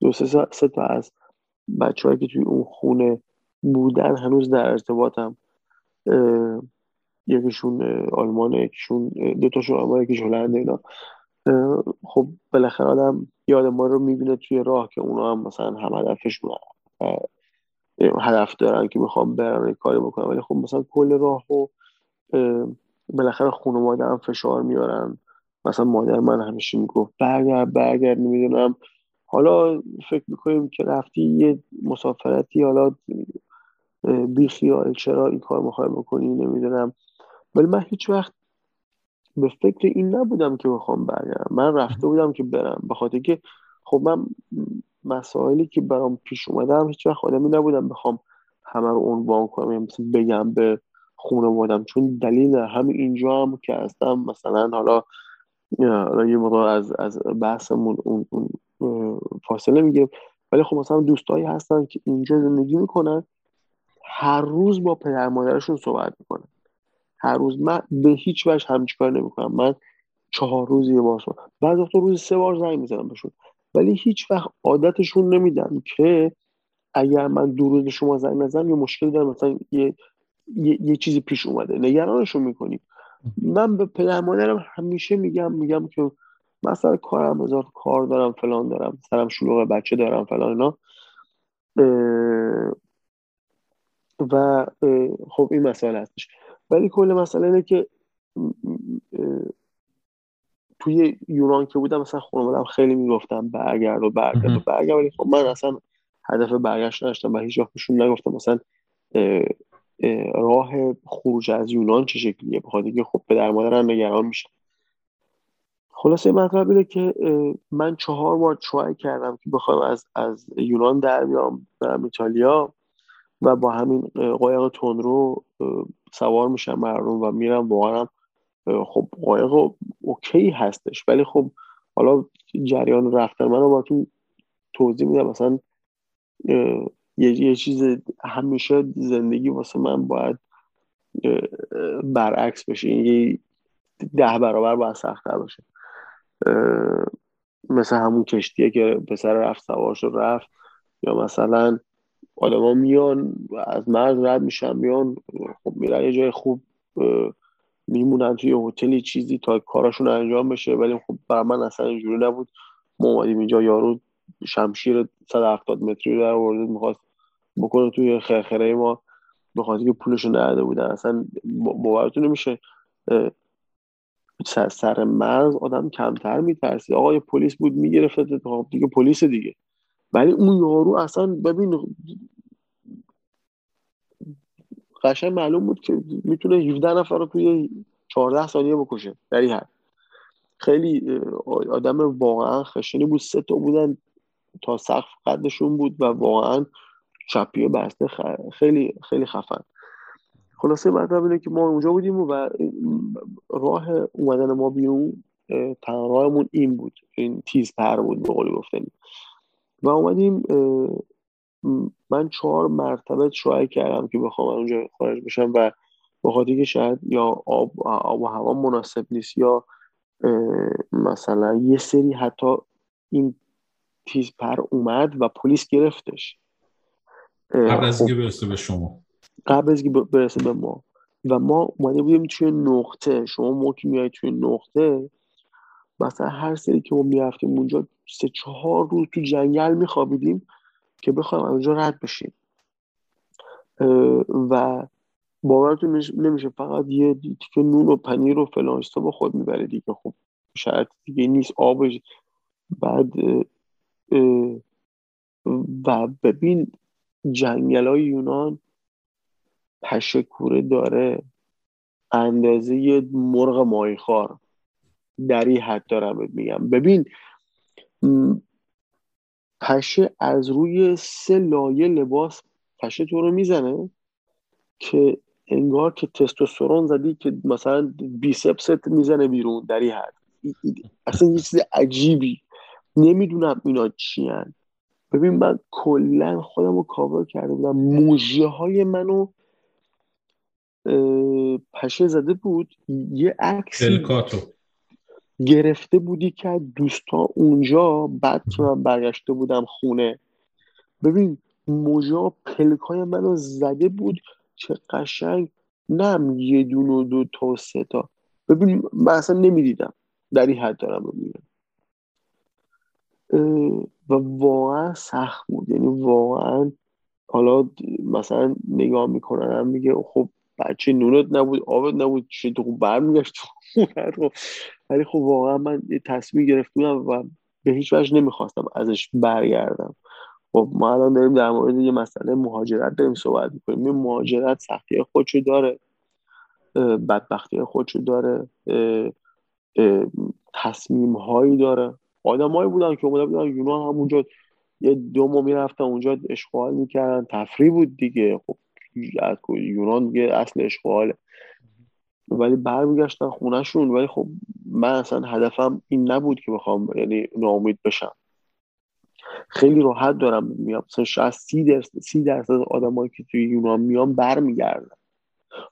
دو سه, سه تا از بچه‌هایی که توی اون خونه بودن هنوز در ارتباطم یکیشون آلمانه یکیشون دو تاشون آلمان یکیش هلنده اینا. خب بالاخره آدم یاد ما رو می‌بینه توی راه که اونا هم مثلا هم هدفشون هدف دارن که می‌خوام برن کاری بکنم ولی خب مثلا کل راه و بالاخره خانواده هم فشار میارن. مثلا مادر من همیشه می‌گفت برگرد برگرد نمی‌دونم. حالا فکر می‌کنیم که رفتی یه مسافرتی حالا بی خیال چرا این کار می‌خوای بکنی؟ نمی‌دونم. ولی من هیچ وقت به فکر این نبودم که بخوام برگردم. من رفته بودم که برم. به خاطر که خب من مسائلی که برام پیش اومدم هیچ وقت آدمی نبودم بخوام همه رو عنوان کنم. یعنی مثلا بگم به خانوادم. چون دلیل همین اینجا هم که هستم مثلا حالا یه موقع از از بحثمون اون, اون فاصله می‌گیرم ولی خب مثلا دوستایی هستن که اینجا زندگی می‌کنن. هر روز با پدر مادرشون صحبت می‌کنن هر روز. من به هیچ وجه همچی کار نمی‌کنم. من چهار روز یه بار بعض وقتا روز سه بار زنگ می‌زنم بهشون. ولی هیچ وقت عادتشون نمیدن که اگر من دو روز شما زنگ نزنم یه مشکل دارم. مثلا یه, یه،, چیزی پیش اومده. نگرانشون می‌کنی. من به پدر مادرم همیشه میگم میگم که مثلا کارم هزار کار دارم فلان دارم سرم شلوغ بچه دارم فلان اینا. و خب این مسئله هستش ولی کل مسئله اینه که توی یونان که بودم مثلا خانوادم خیلی می‌گفتم برگرد و برگرد و برگرد. ولی خب من اصلا هدف برگشت نداشتم و هیچ وقت نگفتم مثلا راه خروج از یونان چه شکلیه. بخاطر که خب پدر مادرم نگران میشن خلاصه مطلب اینه که من چهار بار ترای کردم که بخوام از از یونان در بیام برم ایتالیا. و با همین قایق تندرو سوار میشم مردم و میرم واقعا خب قایق اوکی هستش. ولی خب حالا جریان رفتن من رو با توضیح میدم مثلا یه،, یه چیز همیشه زندگی واسه من باید برعکس بشه. یه ده برابر باید سختتر باشه. مثل همون کشتیه که پسر رفت سوار شد رفت. یا مثلا آدما میان از مرز رد میشن میان خب میرن یه جای خوب میمونن توی هتلی چیزی تا کاراشون انجام بشه. ولی خب برای من اصلا اینجوری نبود. ما اومدیم اینجا یارو شمشیر 170 متری رو در آورده می‌خواست بکنه توی خرخره ما. به خاطر که پولشو نهده بودن. اصلا باورتون نمیشه سر مرز آدم کمتر میترسی آقا پلیس بود می‌گرفت خب دیگه پلیس دیگه. ولی اون یارو اصلا ببین قشنگ معلوم بود که می‌تونه 17 نفر رو توی 14 ثانیه بکشه. در این حد. خیلی آدم واقعا خشنی بود. سه تا بودن تا سقف قدشون بود و واقعا چپی بسته خیلی خیلی خفن. خلاصه مطلب اینه که ما اونجا بودیم و راه اومدن ما بیرون راهمون این بود. این تیز پر بود به قولی گفتنی. و اومدیم من چهار مرتبه شوهر کردم که بخوام اونجا خارج بشم و به که شاید یا آب, آب و هوا مناسب نیست یا مثلا یه سری حتی این تیز پر اومد و پلیس گرفتش. قبل از اینکه خب. برسه به شما. قبل از اینکه برسه به ما. و ما اومده بودیم توی نقطه. شما موقعی میای توی نقطه مثلا هر سری که ما می‌رفتیم اونجا سه چهار روز تو جنگل میخوابیدیم. که بخوایم اونجا رد بشیم. و باورتون نمیشه فقط یه تیکه نون و پنیر و فلانستا با خود می‌بره دیگه. خب شاید دیگه نیست آبش بعد و ببین جنگل های یونان پشکوره داره اندازه یه مرغ در این حد دارم میگم. ببین پشه از روی سه لایه لباس پشه تو رو می‌زنه که انگار که تستوسترون زدی که مثلا بیسپست می‌زنه بیرون در این حد. اصلا یه چیز عجیبی. نمی‌دونم اینا چی هن. ببین من کلا خودم رو کاور کرده بودم. موجه های منو پشه زده بود. یه عکس گرفته بودی که دوستا اونجا بعد که من برگشته بودم خونه. ببین موجا پلکای منو زده بود. چه قشنگ. نم یه دون و دو تا سه تا. ببین من اصلا نمی‌دیدم. در این حد دارم ببینم و واقعا سخت بود. یعنی واقعا حالا مثلا نگاه می‌کنن میگه خب بچه نونت نبود آبت نبود. چه تو برمیگشت ولی خب واقعا من یه تصمیم گرفتم و به هیچ وجه نمی‌خواستم ازش برگردم. خب ما الان داریم در مورد یه مسئله مهاجرت داریم صحبت می‌کنیم. این مهاجرت سختی خودشو داره بدبختی خودشو داره تصمیم هایی داره. آدمایی بودن که اومده بودن یونان همونجا یه دو ماه می‌رفتن اونجا اشغال می‌کردن. تفریح بود دیگه. خب یونان یه اصل اشغاله. ولی برمیگشتن خونهشون. ولی خب من اصلا هدفم این نبود که بخوام یعنی ناامید بشم. خیلی راحت دارم میام. مثلا شاید سی درصد سی درصد آدمایی که توی یونان میان برمیگردن.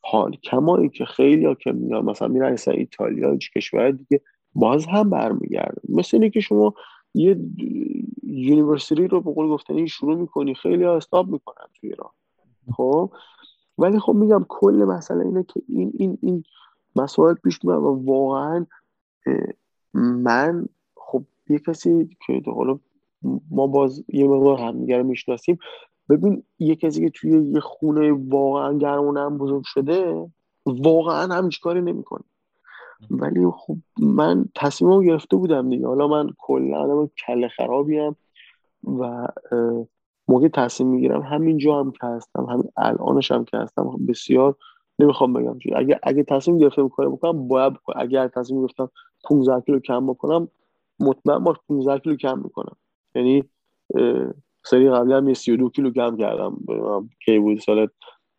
حالا کما اینکه خیلی ها که میان مثلا میرن ایتالیا کشور دیگه باز هم برمیگردن. مثل اینه که شما یه university رو به قول گفتنی شروع می‌کنی خیلی ها stop می‌کنن توی ایران. خب؟ ولی خب میگم کل مسئله اینه که این این این مسائل پیش میاد و واقعا من خب یه کسی که حالا ما باز یه مقدار همدیگه می‌شناسیم ببین یه کسی که توی یه خونه واقعا گرمون بزرگ شده واقعا هم کاری نمی‌کنه. ولی خب من تصمیم گرفته بودم دیگه. حالا من کلا آدم کله خرابیم و موقع تصمیم می‌گیرم. همینجا هم که هستم همین الانش هم که هستم. بسیار نمی‌خوام بگم چی. اگه اگه تصمیم گرفتم کار بکنم باید بکنم اگر تصمیم گرفتم 15 کیلو کم بکنم مطمئن باش 15 کیلو کم می‌کنم. یعنی سری قبلی هم 32 کیلو کم کردم. کی بود سال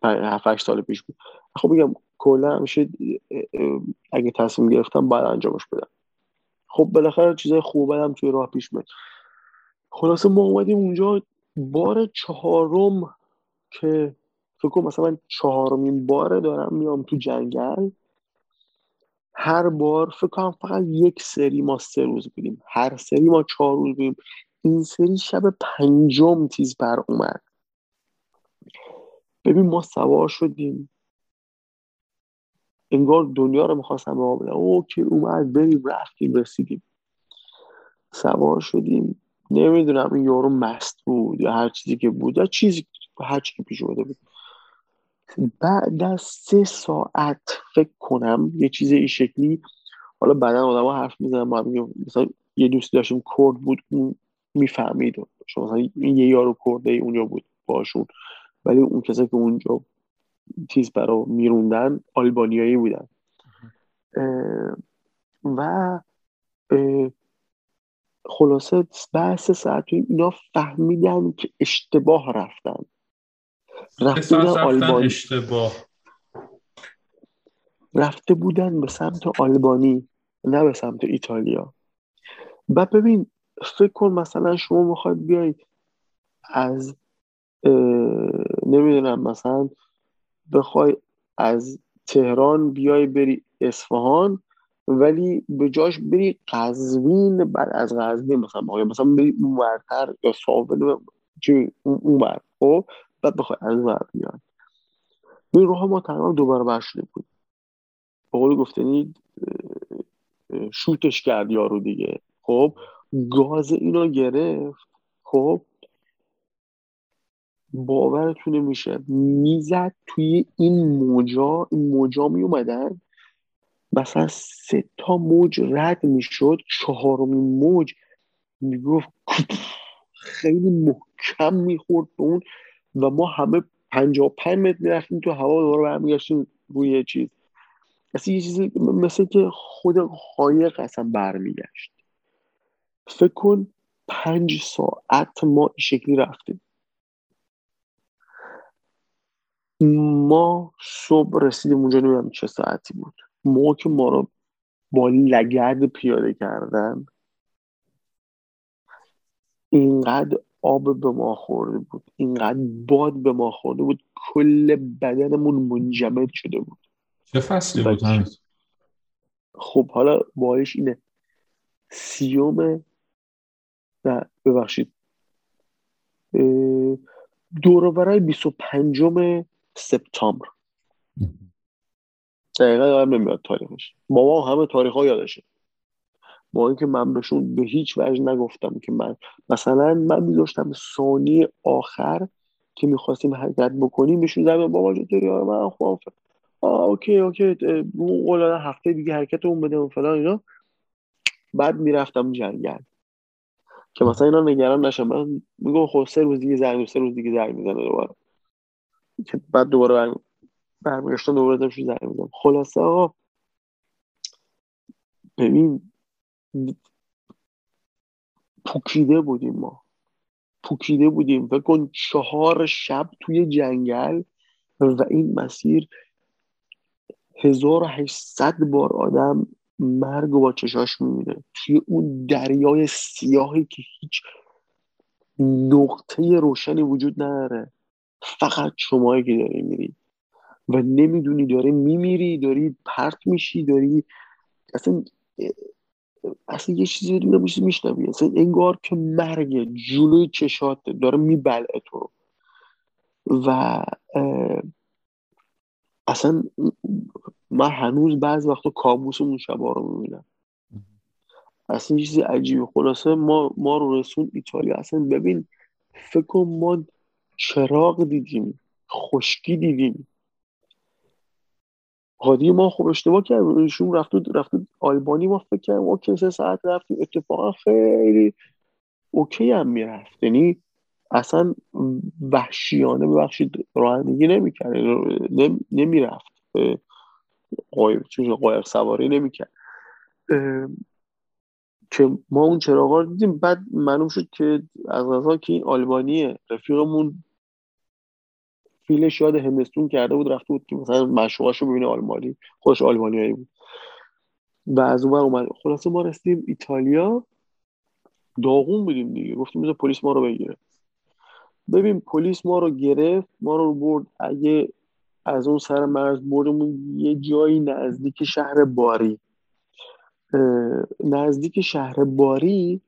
7 8 سال پیش بود. خب بگم کلا همیشه اگه تصمیم گرفتم باید انجامش بدم. خب بالاخره چیزای خوب هم توی راه پیش میاد. خلاصه ما اومدیم اونجا بار چهارم که فکر کنم مثلا چهارمین باره دارم میام تو جنگل هر بار فکر کنم فقط یک سری ما سه روز بودیم. هر سری ما چهار روز بودیم. این سری شب پنجم تیز بر اومد. ببین ما سوار شدیم. انگار دنیا رو می‌خواستم به ما بدم او که اومد بریم رفتیم رسیدیم. سوار شدیم. نمی‌دونم این یارو مست بود یا هر چیزی که بود یا چیزی هر چیزی که پیش اومده بود. بعد از سه ساعت فکر کنم یه چیز این شکلی حالا بعدا آدم ها حرف می‌زنم مثلا یه دوست داشتیم کرد بود اون می‌فهمید. شما مثلا یه یارو کرده ای اونجا بود باشون. ولی اون کسی که اونجا چیز برا میروندن آلبانیایی بودن. و خلاصه بحث ساعت اینا فهمیدن که اشتباه رفتن. رفته بودن آلبانی. اشتباه. رفته بودن به سمت آلبانی نه به سمت ایتالیا. و ببین فکر کن مثلا شما می‌خواید بیای از نمی‌دونم مثلا بخوای از تهران بیای بری اصفهان ولی به جاش بری قزوین بعد از قزوین مثلا مثلا بری اونورتر یا ساول چی اونور. خب؟ بعد بخوای از اونور بیای. این روح ما تقریبا دوباره بر شده بود به قول گفتنی شوتش کرد یارو دیگه. خب؟ گاز اینو گرفت. خب؟ باورتون میشه می‌زد توی این موجا این موجا می اومدن مثلا سه تا موج رد می‌شد چهارمین موج می‌گفت خیلی محکم می‌خورد به اون و ما همه پنجا پنج متر می‌رفتیم تو هوا دوباره برمیگشتیم روی چیز. مثل یه چیزی مثل که خود قایق اصلا برمیگشت. فکر کن پنج ساعت ما این شکلی رفتیم. ما صبح رسیدیم اونجا نمی‌دونم چه ساعتی بود. موقع که ما رو با لگرد پیاده کردن اینقدر آب به ما خورده بود اینقدر باد به ما خورده بود کل بدنمون منجمد شده بود. چه فصلی بود خب حالا باش اینه. سیوم نه ببخشید. دور برای 25 سپتامبر. دقیقا یادم نمیاد تاریخش. بابا همه تاریخ ها یادشه. با اینکه من بهشون به هیچ وجه نگفتم که من مثلا من میذاشتم ثانی آخر که می‌خواستیم حرکت بکنیم بهشون زمین بابا آره من خوام آه اوکی اوکی اون قول هفته دیگه حرکت اون بده و فلان اینا. بعد می‌رفتم جنگل. که مثلا اینا نگران نشم. من میگم خب سه روز دیگه زنگ سه روز دیگه زنگ می‌زنه دوباره. که بعد دوباره برمیگشتن دوباره داشت زنگ می‌زنم خلاصه آقا ببین پوکیده بودیم ما. پوکیده بودیم. فکر کن چهار شب توی جنگل و این مسیر 1800 بار آدم مرگ با چشاش می‌بینه. توی اون دریای سیاهی که هیچ نقطه روشنی وجود نداره. فقط شمایی که داری میری و نمی‌دونی داری میمیری داری پرت میشی داری اصلا اصلا یه چیزی رو نمیشه میشنوی. اصلا انگار که مرگ جلوی چشات داره میبلعه تو. و اصلا من هنوز بعض وقتا کابوس اون شبا رو می‌بینم. اصلا یه چیزی عجیبه. خلاصه ما ما رو رسون ایتالیا. اصلا ببین فکر ما چراغ دیدیم خشکی دیدیم. هادی ما خوب اشتباه کردیم. رفت رفت آلبانی ما فکر کردیم اوکی سه ساعت رفتیم. اتفاقا خیلی اوکی هم می‌رفت. یعنی اصلا وحشیانه ببخشید رانندگی نمی‌کرد. نمی‌رفت. قایق قایق سواری نمی‌کرد. که ما اون چراغا رو دیدیم. بعد معلوم شد که از غذا که این آلبانیه رفیقمون فیلش یاد هندستون کرده بود رفته بود که مثلا مشروعاشو ببینه آلمانی. خوش آلمانیایی بود. و از اون اومد. خلاصه ما رسیدیم ایتالیا. داغون بودیم دیگه. گفتیم مثلا پلیس ما رو بگیره. ببین پلیس ما رو گرفت. ما رو برد. اگه از اون سر مرز بردمون یه جایی نزدیک شهر باری. نزدیک شهر باری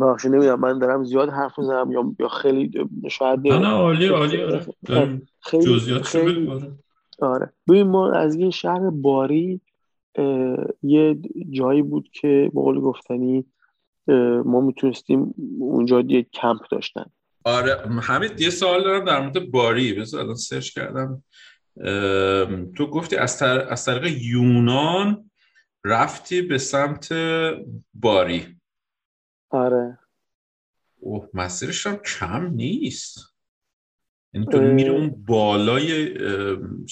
بخشی نمی‌دونم من دارم زیاد حرف می‌زنم یا یا خیلی شاید نه نه عالی عالی آره. خیلی خیلی آره. آره. ببین ما از یه شهر باری یه جایی بود که بقول گفتنی ما می‌تونستیم اونجا یه کمپ داشتن. آره همین یه سوال دارم در مورد باری. بذار الان سرچ کردم. تو گفتی از, از طریق یونان رفتی به سمت باری. آره. اوه مسیرش هم کم نیست. یعنی تو میره اون بالای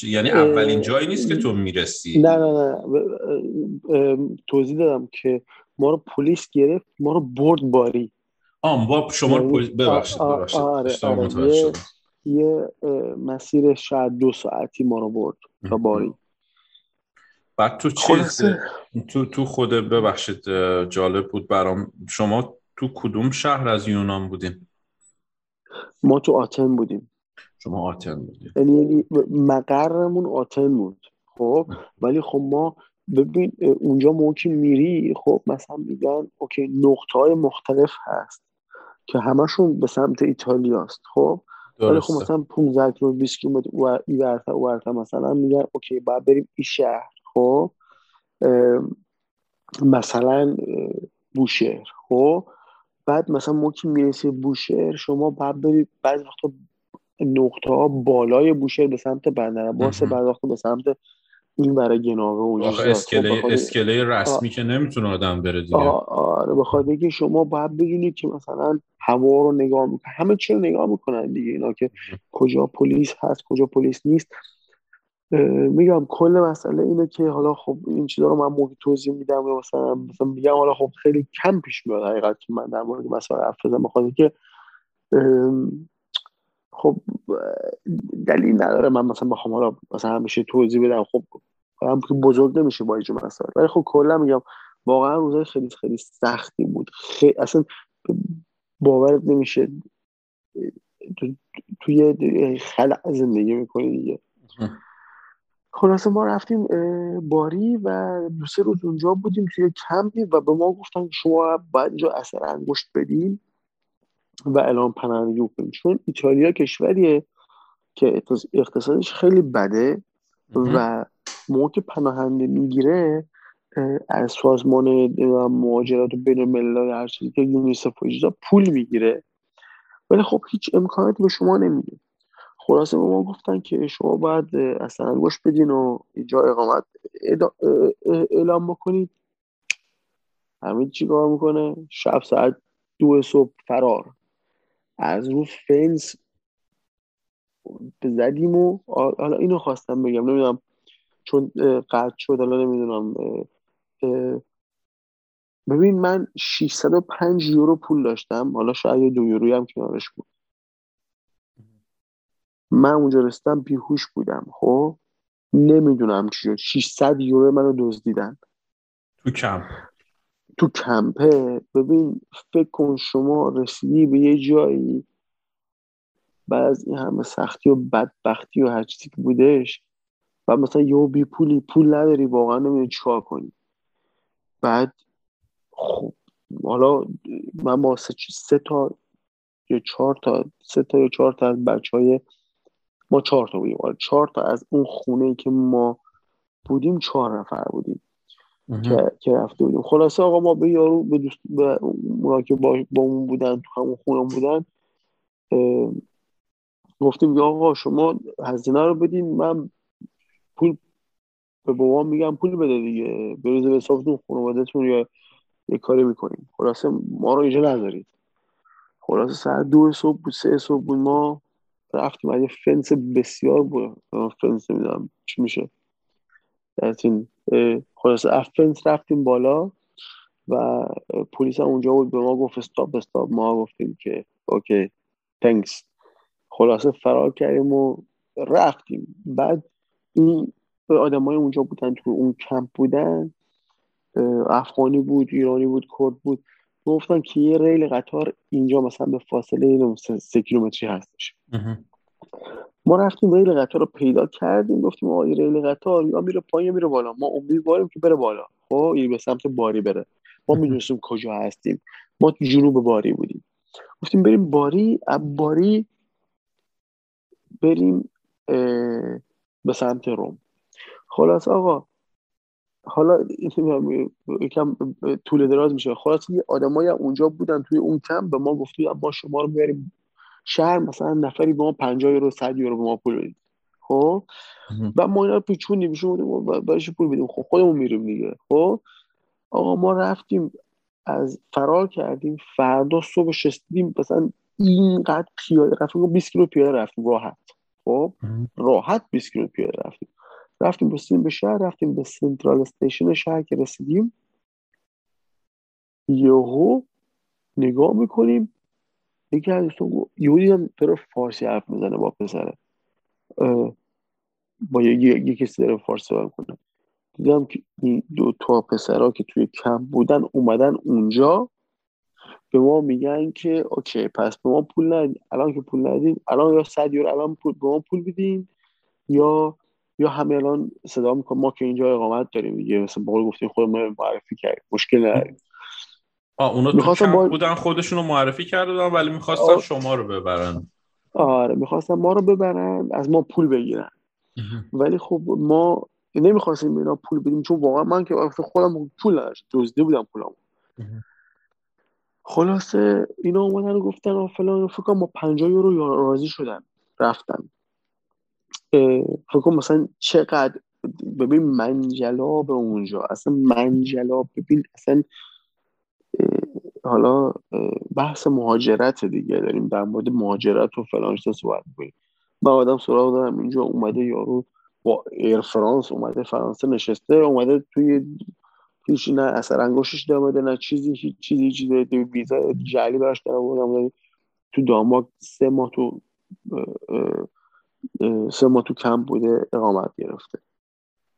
یعنی اولین جایی نیست که تو می‌رسی. نه نه نه. توضیح دادم که ما رو پلیس گرفت ما رو برد باری. آم با شما رو پلیس ببخشید ببخشید. آره آره. یه, یه مسیر شاید دو ساعتی ما رو برد تا باری. بعد تو چیز تو تو خود ببخشید جالب بود برام. شما تو کدوم شهر از یونان بودیم ما تو آتن بودیم. شما آتن بودیم یعنی, مقرمون آتن بود. خب ولی خب ما ببین اونجا موقعی میری خب مثلا میگن اوکی نقطه های مختلف هست که همشون به سمت ایتالیاست خب ولی خب مثلا 15 کیلومتر 20 کیلومتر و ورتا مثلا میگن اوکی بعد بریم این شهر. خب مثلا بوشهر. خب بعد مثلا ما که می‌رسی بوشهر شما بعد برید بعض وقتا نقطه ها بالای بوشهر به سمت بندر عباس بعد وقتا به سمت این برای گناوه و خب اسکله, اسکله رسمی که نمی‌تونه آدم بره دیگه. آره بخاطر که شما باید بدونید که مثلا هوا رو نگاه می‌کنن. همه چی رو نگاه می‌کنن دیگه اینا که کجا پلیس هست کجا پلیس نیست. میگم کل مسئله اینه که حالا خب این چیزا رو من موقع توضیح میدم یا مثلا مثلا میگم حالا خب خیلی کم پیش میاد حقیقت که من در مورد مسائل حرف بزنم که خب دلیل نداره من مثلا بخوام حالا مثلا همیشه توضیح بدم خب هم که بزرگ نمیشه با اینجور مسائل. ولی خب کلا میگم واقعا روزای خیلی خیلی سختی بود. خیلی اصلا باورت نمیشه. تو توی خلع زندگی می‌کنی دیگه. خلاصه ما رفتیم باری و دو سه روز اونجا بودیم توی کمپی و به ما گفتن شما باید اینجا اثر انگشت بدین و اعلام پناهندگی کنیم چون ایتالیا کشوریه که اقتصادش خیلی بده و موقع که پناهنده می‌گیره از سازمان مهاجرت بین الملل هر چیزی که یونیسف و پول می‌گیره. ولی خب هیچ امکاناتی به شما نمیده. خلاصه به ما گفتن که شما باید اصلا گوش بدین و اینجا اقامت اعلام بکنید. همین چیکار می‌کنه؟ شب ساعت دو صبح فرار. از رو فنس زدیم و حالا اینو خواستم بگم نمی‌دونم چون قطع شد حالا نمی‌دونم ببین من 605 یورو پول داشتم حالا شاید دو یوروی هم کنارش بود. من اونجا رستم بیهوش بودم. خب؟ نمی‌دونم چی شد. 600 یورو منو دزدیدن. تو کمپ. تو کمپه. ببین فکر کن شما رسیدی به یه جایی. بعد از این همه سختی و بدبختی و هر چیزی که بودش. و مثلا یه بی پولی پول نداری واقعا نمی‌دونی چیکار کنی. بعد خب حالا من با سه, سه تا یا چهار تا سه تا یا چهار تا از بچه های ما چهار تا بودیم. آره چهار تا از اون خونه که ما بودیم چهار نفر بودیم که, که رفته بودیم. خلاصه آقا ما به یارو به دوست به که با, با اون بودن تو همون خونه بودن گفتیم آقا شما هزینه رو بدین من پول به بابام میگم پول بده دیگه. بریزه به حسابتون خانوادتون یا یه کاری می‌کنیم. خلاصه ما رو اینجا نذارید. خلاصه ساعت دو صبح بود سه صبح بود ما رفتیم از فنس بسیار بود فنس نمی‌دونم چی میشه. این خلاصه از فنس رفتیم بالا و پلیس هم اونجا بود. به ما گفت stop stop ما گفتیم که OK thanks خلاصه فرار کردیم و رفتیم. بعد این آدمای اونجا بودن تو اون کمپ بودن. افغانی بود ایرانی بود کرد بود. گفتن که یه ریل قطار اینجا مثلا به فاصله سه کیلومتری هستش ما رفتیم ریل قطار رو پیدا کردیم گفتیم آقا این ریل قطار یا میره پایین میره بالا. ما امیدواریم که بره بالا. خب این به سمت باری بره. ما می‌دونستیم کجا هستیم. ما تو جنوب باری بودیم. گفتیم بریم باری باری بریم به سمت روم. خلاصه آقا حالا یکم طول دراز میشه. خلاصه یه آدمایی اونجا بودن توی اون کمپ به ما گفتن ما شما رو میاریم شهر مثلا نفری به ما 50 یورو 100 یورو به ما پول بدید. خب؟ و ما اینا رو پیچوندیم بودیم برایش پول بدیم؟ خب خودمون میریم دیگه. خب؟ آقا ما رفتیم از فرار کردیم فردا صبح شستیم مثلا اینقدر پیاده رفتیم 20 کیلو پیاده رفتیم راحت. خب؟ راحت 20 کیلو پیاده رفتیم. رفتیم رسیدیم به شهر رفتیم به سنترال استیشن شهر که رسیدیم. یهو نگاه می‌کنیم یکی از دوستان یهو دیدم داره فارسی حرف می‌زنه با پسره. با یه کسی داره فارسی حرف کنه دیدم که این دو تا پسرها که توی کمپ بودن اومدن اونجا. به ما میگن که اوکی پس به ما پول ندید الان که پول ندید الان یا صد یورو الان پول به ما پول بدین یا یا همه الان صدا میکن ما که اینجا اقامت داریم دیگه مثل بقول گفتیم خود ما معرفی کردیم. مشکل نداریم. آه اونا تو کمپ با... بودن خودشون رو معرفی کردن ولی می‌خواستن شما رو ببرن. آره می‌خواستن ما رو ببرن از ما پول بگیرن. ولی خب ما نمی‌خواستیم اینا پول بدیم چون واقعا من که خودم پول نداشت دزدی بودم پولم خلاصه اینا اومدن و گفتن فلان فکر ما 50 یورو راضی شدن رفتن. فکر کنم مثلا چقدر ببین منجلاب اونجا اصلا منجلاب ببین اصلا حالا بحث مهاجرت دیگه داریم در مورد مهاجرت و فلان صحبت می‌کنیم. من آدم سراغ دارم اینجا اومده یارو با ایر فرانس اومده فرانسه نشسته اومده توی هیچ نه اثر انگوشش دامده نه چیزی هیچ چیزی چیزی ویزا جعلی براش در تو داماک سه ماه تو سه ماه تو کم بوده اقامت گرفته.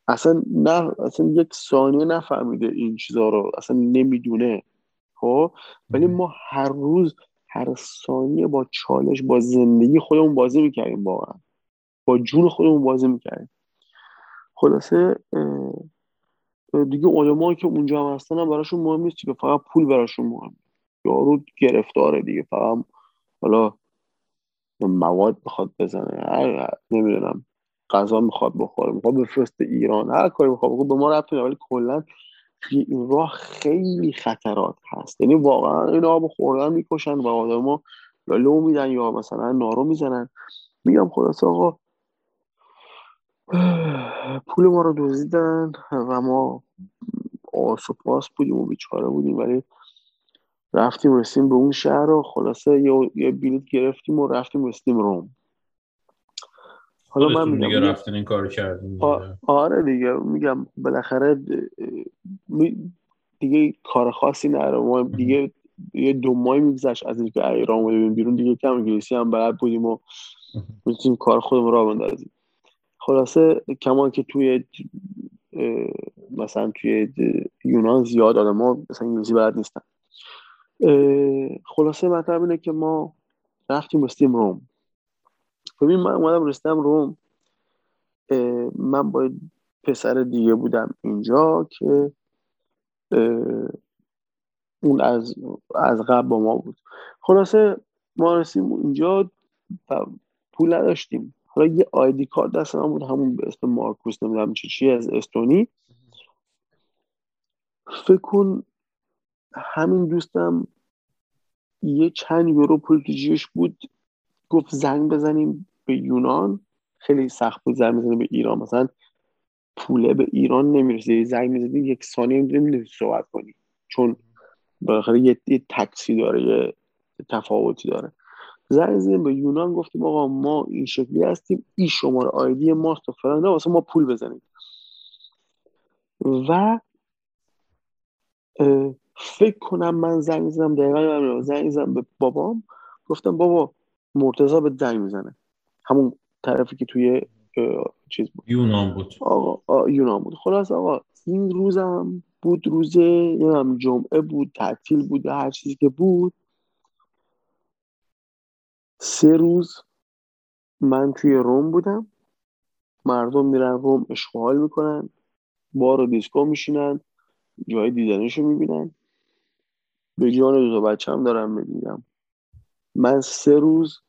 اصلا نه اصلا یک ثانیه نفهمیده این چیزا رو اصلا نمی‌دونه. خب؟ ولی ما هر روز هر ثانیه با چالش با زندگی خودمون بازی می‌کردیم واقعا. با جون خودمون بازی می‌کردیم. خلاصه دیگه علما که اونجا هم هستن هم براشون مهم نیست که فقط پول براشون مهم. یارو گرفتاره دیگه فقط حالا مواد بخواد بزنه. نمی‌دونم. غذا می‌خواد بخوره. می‌خواد بفرست ایران. هر کاری می‌خواد بکنه. به ما رفت ولی کلا توی این راه خیلی خطرات هست. یعنی واقعا این آب خوردن می‌کشن و آدما لو میدن یا مثلا نارو می‌زنن. میگم خلاص آقا پول ما رو دزدیدن و ما آس و پاس بودیم و بیچاره بودیم. ولی رفتیم رسیم به اون شهر و خلاصه یه, یه بلیط گرفتیم و رفتیم رسیدیم روم. حالا من میگم دیگه رفتین این کار کردیم آره دیگه. میگم بالاخره دیگه کار خاصی نره ما دیگه یه دو ماه میگذشت از اینکه ایران اومدیم بیرون. دیگه کم انگلیسی هم بلد بودیم و می‌تونیم کار خودمون را بندازیم. خلاصه کمان که توی مثلا توی یونان زیاد آدم ها مثلا انگلیسی بلد نیستن. خلاصه مطلب اینه که ما رفتیم رستیم روم. ببین من اومدم رستم روم. من با پسر دیگه بودم اینجا که اون از از قبل با ما بود. خلاصه ما رسیم اینجا پول نداشتیم. حالا یه آیدی کارت دست بود همون به اسم مارکوس نمی‌دونم چی چی از استونی. فکر کن همین دوستم یه چند یورو پول تو بود. گفت زنگ بزنیم به یونان. خیلی سخت بود زنگ بزنیم به ایران. مثلا پوله به ایران نمی‌رسه زنگ می‌زدی یک ثانیه نمی‌دونی صحبت کنی چون بالاخره یه, یه تکسی داره یه تفاوتی داره. زنگ زدیم به یونان. گفتیم آقا ما این شکلی هستیم. این شماره آیدی ماست و فلان. واسه ما پول بزنیم و فکر کنم من زنگ زدم دقیقا زنگ زدم به بابام. گفتم بابا مرتضا به زنگ می‌زنه. همون طرفی که توی چیز بود. یونان بود. آقا یونان بود. خلاص آقا این روزم بود روز هم جمعه بود تعطیل بود هر چیزی که بود. سه روز من توی روم بودم. مردم میرن روم اشغال می‌کنن. بار و دیسکو میشینن. جای دیدنشو می‌بینن. به جان دو بچه هم دارم می‌بینم. من سه روز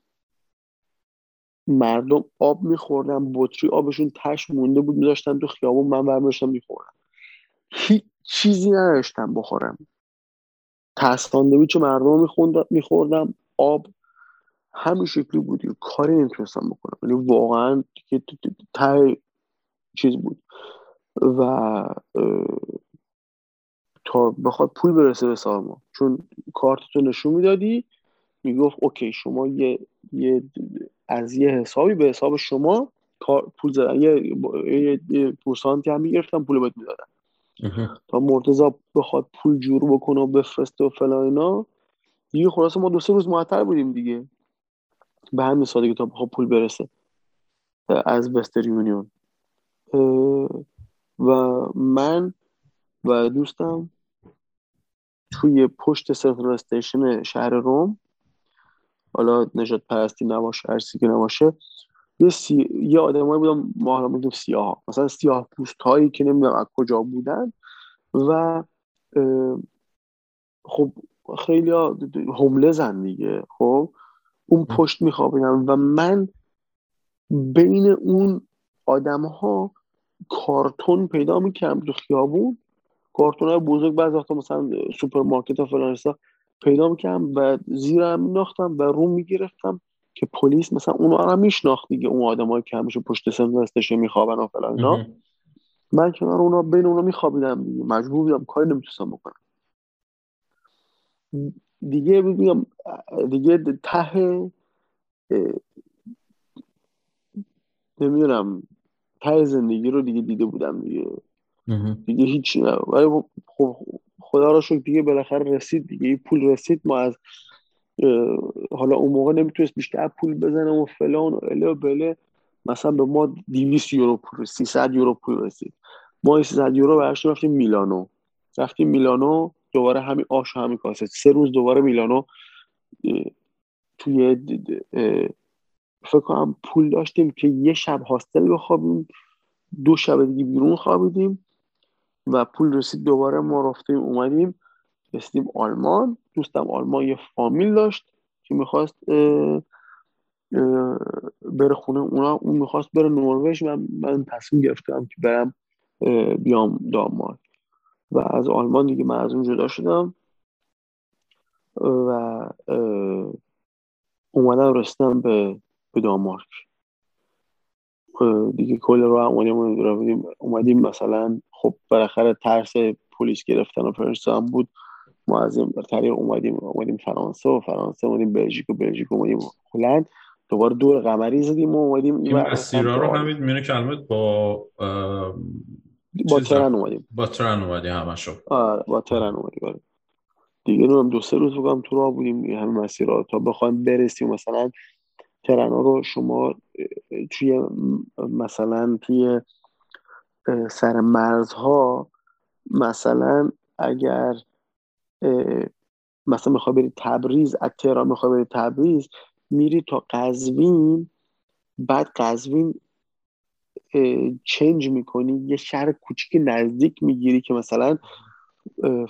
مردم آب میخوردن بطری آبشون تش مونده بود میداشتن تو خیابون من برمیشتم میخوردم. هیچ چیزی نداشتم بخورم. چه مردم میخوردم آب همین شکلی بود. کاری نمی‌تونستم بکنم. یعنی واقعا ته چیز بود. و تا بخواد پول برسه به سالما چون کارتتو نشون می‌دادی می‌گفت اوکی شما یه, یه از یه حسابی به حساب شما پول زدن. یه, یه, یه پورسانتی هم می‌گرفتن پول باید می‌دادن. تا مرتضا بخواد پول جور بکنه و بفرسته و فلان اینا دیگه خلاصه ما دو سه روز معطل بودیم دیگه. به همین سادگی تا بخواد پول برسه. از وستر یونیون. و من و دوستم توی پشت سنترال استیشن شهر روم حالا نجات پرستی نباشه هر که نباشه یه, سی... یه آدمایی بودن ما حالا میگیم سیاه. مثلا سیاه پوست هایی که نمی‌دونم از کجا بودن و خب خیلی حمله زن دیگه خب؟ اون پشت میخوابیدن و من بین اون آدم ها کارتون پیدا می‌کردم تو خیابون کارتون های بزرگ بعض وقتا مثلا سوپرمارکت و فلان پیدا می‌کردم و زیرم مینداختم و روم می‌گرفتم که پلیس مثلا اونو هم میشناخت دیگه اون آدمایی که همیشه پشت سن میخوابن و فلان اینا. من کنار اونا بین اونا میخوابیدم دیگه. مجبور بودم کاری نمی‌تونستم بکنم. دیگه بگم دیگه ته نمی‌دونم ته زندگی رو دیگه دیده بودم دیگه. دیگه هیچی نه. ولی خب خدا را شکر دیگه بالاخره رسید دیگه. پول رسید. ما از حالا اون موقع نمی‌تونست بیشتر پول بزنه و فلان و اله بله. مثلا به ما 200 یورو پول 300 یورو پول رسید. ما 300 یورو برش رفتیم میلانو. رفتیم میلانو دوباره همین آش و همین کاسه. سه روز دوباره میلانو توی فکر کنم پول داشتیم که یه شب هاستل بخوابیم دو شب دیگه بیرون خوابیدیم. و پول رسید دوباره ما رفتیم اومدیم رسیدیم آلمان. دوستم آلمان یه فامیل داشت که می‌خواست بره خونه اونا. اون می‌خواست بره نروژ و من تصمیم گرفتم که برم بیام دانمارک. و از آلمان دیگه من از اون جدا شدم. و اومدم رسیدم به به دانمارک. دیگه کل رو اومدیم اومدیم مثلا خب بالاخره ترس پلیس گرفتن و فرستان بود. ما از این طریق اومدیم اومدیم فرانسه و فرانسه اومدیم بلژیک و بلژیک اومدیم هلند. دوباره دور قمری زدیم و اومدیم این مسیرها رو همین میونه کلمت با با ترن اومدیم. با ترن اومدیم همشو. آره با ترن اومدیم آره. دیگه هم دو سه روز بگم تو راه بودیم همین مسیرها تا بخوایم برسیم مثلا ترن رو شما توی مثلا توی سر مرزها مثلا اگر مثلا می‌خوای بری تبریز از تهران می‌خوای بری تبریز میری تا قزوین بعد قزوین چنج می‌کنی یه شهر کوچیک نزدیک می‌گیری که مثلا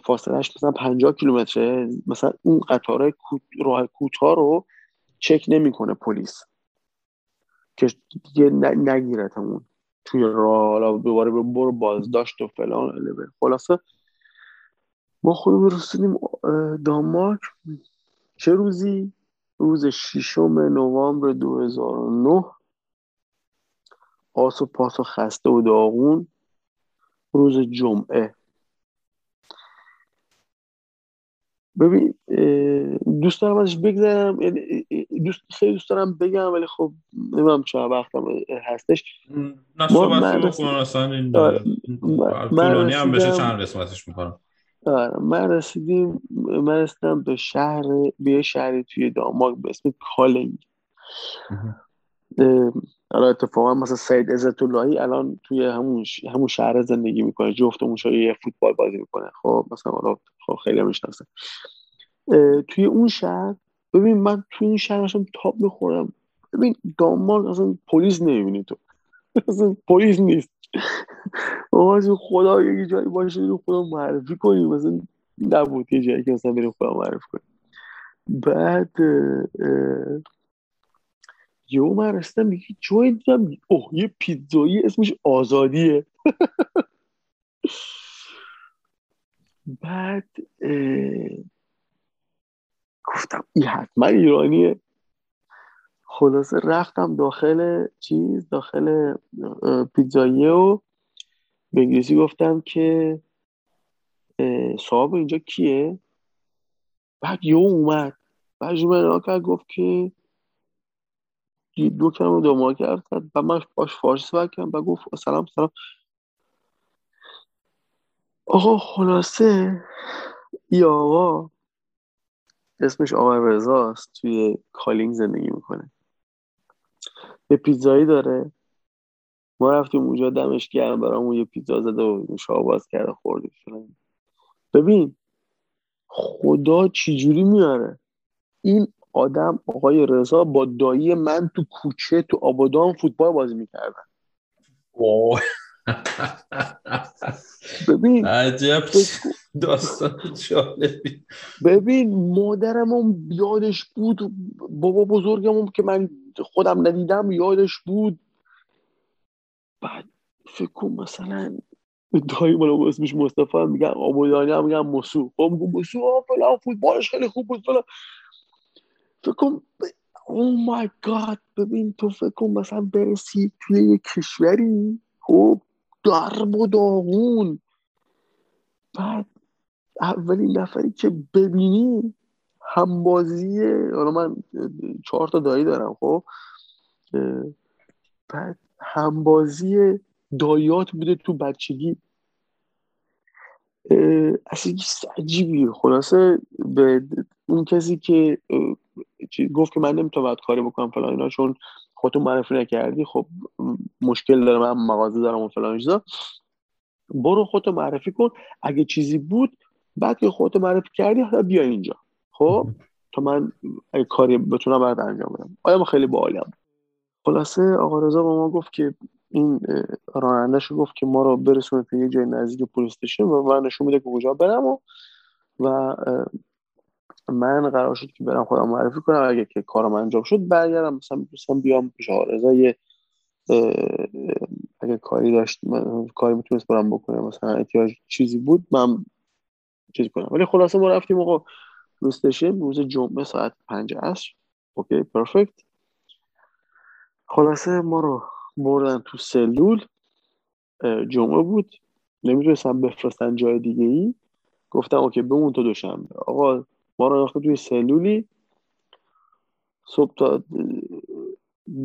فاصلهش مثلا 50 کیلومتره مثلا اون قطار راه کوتاه رو چک نمی‌کنه پلیس. که دیگه نگیرتمون. توی راه حالا دوباره به برو بازداشت و فلان خلاصه ما خودمون رسیدیم دانمارک. چه روزی؟ روز ششم نوامبر 2009 آس و پاس و خسته و داغون. روز جمعه. ببین دوست دارم ازش بگذارم یعنی دوست خیلی دوست دارم بگم ولی خب نمی‌دونم چرا وقتم هستش. نه صحبت بکنم اصلا این آره، طولانی هم بشه چند قسمتش می‌کنم؟ آره من رسیدیم من رسیدم به شهر به شهری توی دانمارک به اسم کالنگ حالا اتفاقا مثلا سید عزت اللهی الان توی همون همون شهر زندگی می‌کنه جفتمون یه فوتبال بازی می‌کنه. خب مثلا حالا خب خیلی می‌شناسه. توی اون شهر ببین من توی این شهر داشتم تاپ می‌خورم. ببین دانمارک اصلا پلیس نمی‌بینی تو. اصلا پلیس نیست. آقا خدا یه جایی باشه رو خدا معرفی کنیم مثلا نبود یه جایی که مثلا بریم خدا معرفی کنیم. بعد یه من رسیدم یه جایی دیدم اوه یه پیتزایی اسمش آزادیه. بعد گفتم این حتما ایرانیه. خلاصه رفتم داخل چیز داخل پیتزاییه و به انگلیسی گفتم که صاحب اینجا کیه؟ بعد یه اومد. بعد جمعه کرد گفت که دو کلمه دو ما کرد و من باش فارسی صحبت کردم و گفت سلام سلام. آقا خلاصه ای آقا اسمش آقا رزاست توی کالینگ زندگی می‌کنه. یه پیتزایی داره. ما رفتیم اونجا دمش گرم برامون یه پیتزا زده و باز کرده خوردیم ببین خدا چجوری میاره؟ این آدم آقای رضا با دایی من تو کوچه تو آبادان فوتبال بازی می‌کردن. ببین عجب داستان جالبی. ببین مادرم یادش بود بابا بزرگمون که من خودم ندیدم یادش بود. بعد فکر کن مثلا دایی مالا اسمش مصطفی میگن آبادانی هم میگن مسو خب میگم مسو فلان فوتبالش خیلی خوب بود فلان. فکر کن او مای گاد ببین تو فکر کن مثلا برسی توی یه کشوری خب درب و داغون. بعد اولین نفری که ببینی همبازیه حالا من چهار تا دایی دارم خب. بعد همبازی دایات بوده تو بچگی. اصلا عجیبیه. خلاصه به اون کسی که گفت که من نمی‌تونم کاری بکنم فلان اینا چون خودتون معرفی نکردی خب مشکل دارم من مغازه دارم و فلان چیزا. برو خودتو معرفی کن. اگه چیزی بود بعد که خودتو معرفی کردی حالا بیا اینجا. خب؟ تا من اگه کاری بتونم بعد انجام بدم. ما خیلی باحالم خلاصه آقا رضا به ما گفت که این رانندهش گفت که ما رو برسونه تا یه جای نزدیک پلیس و من نشون میده که کجا برم و, و من قرار شد که برم خودم معرفی کنم. اگه که کارم انجام شد برگردم. مثلا می‌تونستم بیام پیش آرزا. یه اگه کاری داشت کاری می‌تونست برم بکنم مثلا احتیاج چیزی بود من چیزی کنم. ولی خلاصه ما رفتیم آقا روستشن روز جمعه ساعت پنج عصر. اوکی پرفکت. خلاصه ما رو بردن تو سلول. جمعه بود. نمی‌تونستم بفرستن جای دیگه ای گفتم اوکی بمون تا دوشنبه. آقا ما رو انداخته توی سلولی. صبح تا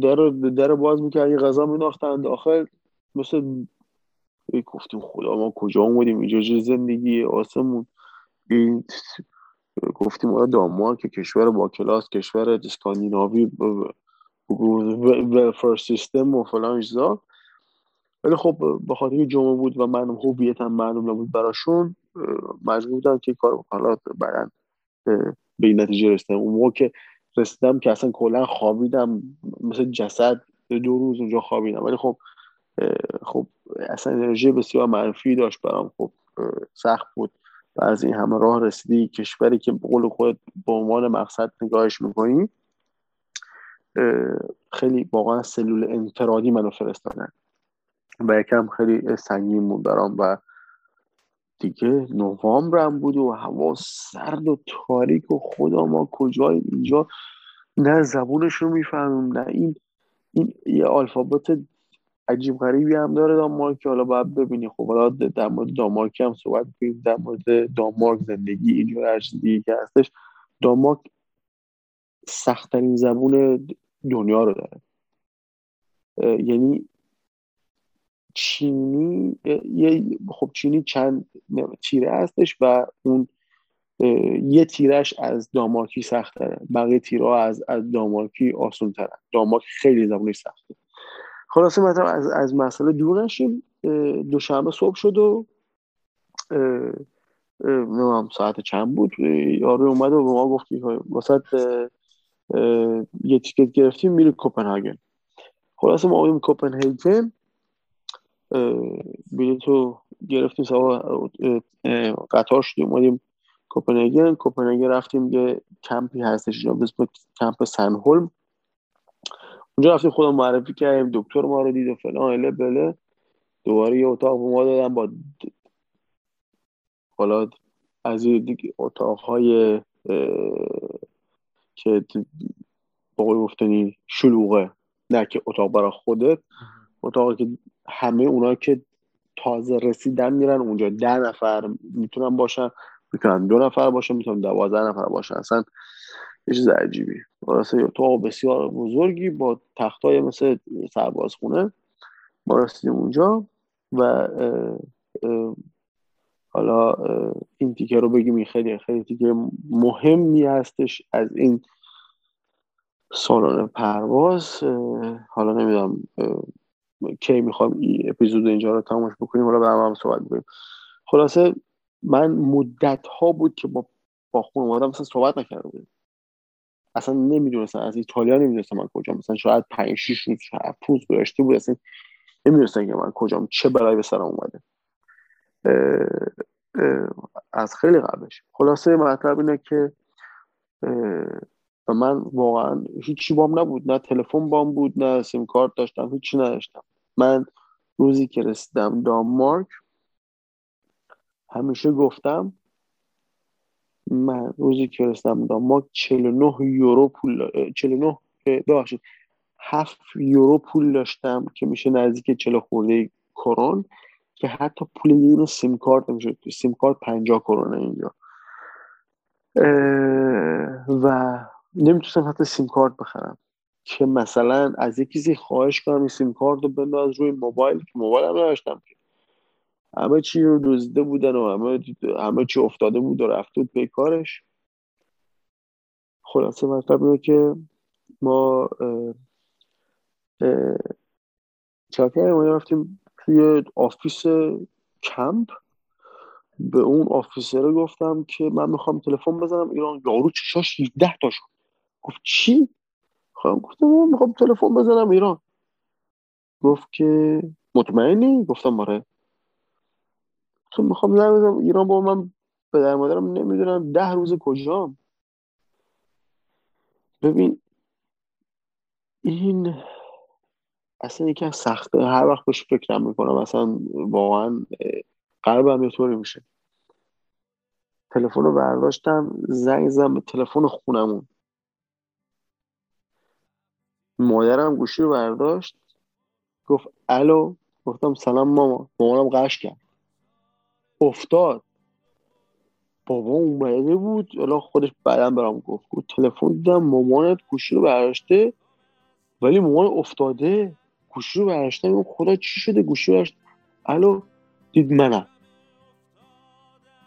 در در باز می‌کرد یه غذا میداختن داخل مثل گفتیم خدا ما کجا اومدیم؟ اینجا چه زندگی؟ آسمون. این گفتیم آره دانمارک کشور با کلاس کشور اسکاندیناوی ولفر سیستم و فلان چیزا. ولی خب به خاطر جمعه بود و من هویتم معلوم نبود براشون مجبور بودم که کار حالا بعدا به این نتیجه رسیدم. اون موقع که رسیدم که اصلا کلا خوابیدم. مثل جسد دو روز اونجا خوابیدم. ولی خب خب اصلا انرژی بسیار منفی داشت برام. خب سخت بود. و از این همه راه رسیدی. کشوری که قول خود به عنوان مقصد نگاهش می‌کنی خیلی واقعا سلول انفرادی منو فرستادن. و یکم خیلی سنگین بود برام. و دیگه نوامبرم بود و هوا سرد و تاریک و خدا ما کجای اینجا؟ نه زبونش رو می‌فهمیم نه این این یه الفابت عجیب غریبی هم داره دانمارک حالا باید ببینی. خب حالا در مورد دانمارک هم صحبت کنیم در مورد دانمارک زندگی اینجا هر چیزی که هستش. دانمارک سختترین زبون دنیا رو داره. یعنی چینی یه خب چینی چند تیره هستش و اون یه تیرش از دامارکی سخت تره بقیه تیرها از از دامارکی آسون تره دامارک خیلی زبونش سخته. خلاصه مثلا از, از مسئله دور نشیم. دوشنبه صبح شد و نمیم ساعت چند بود. یارو اومد و به ما گفتی واسه یه تیکت گرفتیم میری کوپنهاگن. خلاصه ما آمدیم کوپنهاگن بلیتو گرفتیم سوا قطار شدیم اومدیم کوپنهاگن کوپنهاگن رفتیم یه کمپی هستش اینجا به کمپ سنهولم اونجا رفتیم خودم معرفی کردیم دکتر ما رو دید و فلان اله بله. دوباره یه اتاق به ما دادم با حالا از دیگه اتاقهای که با گفتنی شلوغه نه که اتاق برای خودت. اتاقی که همه اونا که تازه رسیدن میرن اونجا. ده نفر می‌تونن باشن می‌تونن دو نفر باشن می‌تونن دوازده نفر باشن. اصلا یه چیز عجیبی. راسته اتاق بسیار بزرگی با تختای مثل سربازخونه ما رسیدیم اونجا و حالا این تیکه رو بگیم این خیلی خیلی تیکه مهمی هستش از این سالن پرواز. حالا نمی‌دونم کی می‌خوام این اپیزود اینجا رو تماش بکنیم حالا به هم, هم صحبت بکنیم خلاصه من مدت ها بود که با با خانواده مثلا صحبت نکرده بودم اصلا نمی‌دونستم از ایتالیا نمی‌دونستم من کجا مثلا شاید 5 6 روز 7 روز گذشته بود اصلا نمی‌دونستم که من کجام چه بلایی به سرم اومده. از خیلی قبلش. خلاصه مطلب اینه که من واقعا هیچی بام نبود. نه تلفن بام بود نه سیم کارت داشتم هیچی نداشتم. من روزی که رسیدم دانمارک همیشه گفتم من روزی که رسیدم دانمارک 49 یورو پول 49 ببخشید 7 یورو پول داشتم که میشه نزدیک 40 خورده کرون که حتی پول یه سیم کارت نمیشه سیم کارت 50 کرونه اینجا. و نمی‌تونستم حتی سیم کارت بخرم. که مثلا از یکی کسی خواهش کنم این سیم کارت رو بنداز روی موبایل که موبایل هم نداشتم همه چی رو دزدیده بودن و همه, همه چی افتاده بود و رفته بود به کارش. خلاصه مطلب اینه که ما چاکر ما رفتیم توی office کمپ. به اون officer گفتم که من می‌خوام تلفن بزنم ایران یارو چشاش 17 تا شد. گفت چی؟ خواهم گفتم می‌خوام تلفن بزنم ایران. گفت که مطمئنی؟ گفتم آره. تو می‌خوام زنگ ایران با من پدر مادرم نمی‌دونم ده روز کجام. ببین این اصلا یکی از سخته هر وقت بهش فکر می‌کنم اصلا واقعا قلبم یه طوری میشه. تلفن رو برداشتم زنگ زدم به تلفن خونمون. مادرم گوشی رو برداشت گفت الو؟ گفتم سلام ماما. مامانم قش کرد. افتاد. بابا اومده بود الان خودش بعدا برام گفت. گفت تلفن دیدم مامانت گوشی رو برداشته ولی مامان افتاده. گوشی رو برداشته. خدا چی شده؟ گوشی رو الو؟ دید منم.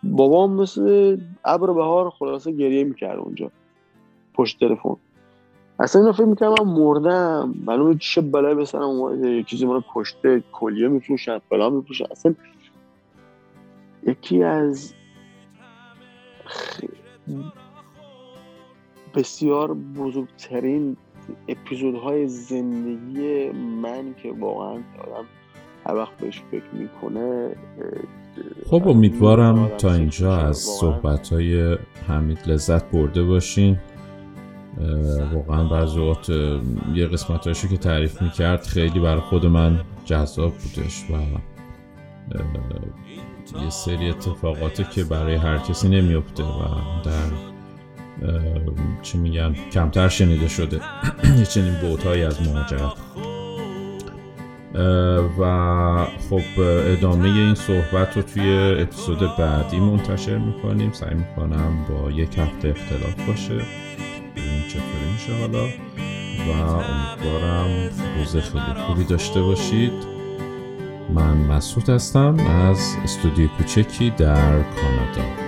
بابام مثل ابر بهار خلاصه گریه می‌کرد اونجا پشت تلفن. اصلا اینو فکر می‌کنم من مردم. معلومه چه بلای بسرم اومده یه چیزی منو کشته کلیه میفروشن فلان میفروشن اصلا یکی از بسیار بزرگترین اپیزودهای زندگی من که واقعا آدم هر وقت بهش فکر می‌کنه خب امیدوارم تا اینجا از صحبت های حمید لذت برده باشین. واقعا بعضی وقت یه قسمت که تعریف می‌کرد خیلی برای خود من جذاب بودش و یه سری اتفاقاتی که برای هر کسی نمیفته و در چی میگن کمتر شنیده شده. یه چنین بوتهایی از مهاجرت. و خب ادامه این صحبت رو توی اپیزود بعدی منتشر می‌کنیم. سعی می‌کنم با یک هفته اختلاف باشه. چطوری میشه حالا و امیدوارم روز خیلی خوبی داشته باشید. من مسعود هستم از استودیو کوچکی در کانادا.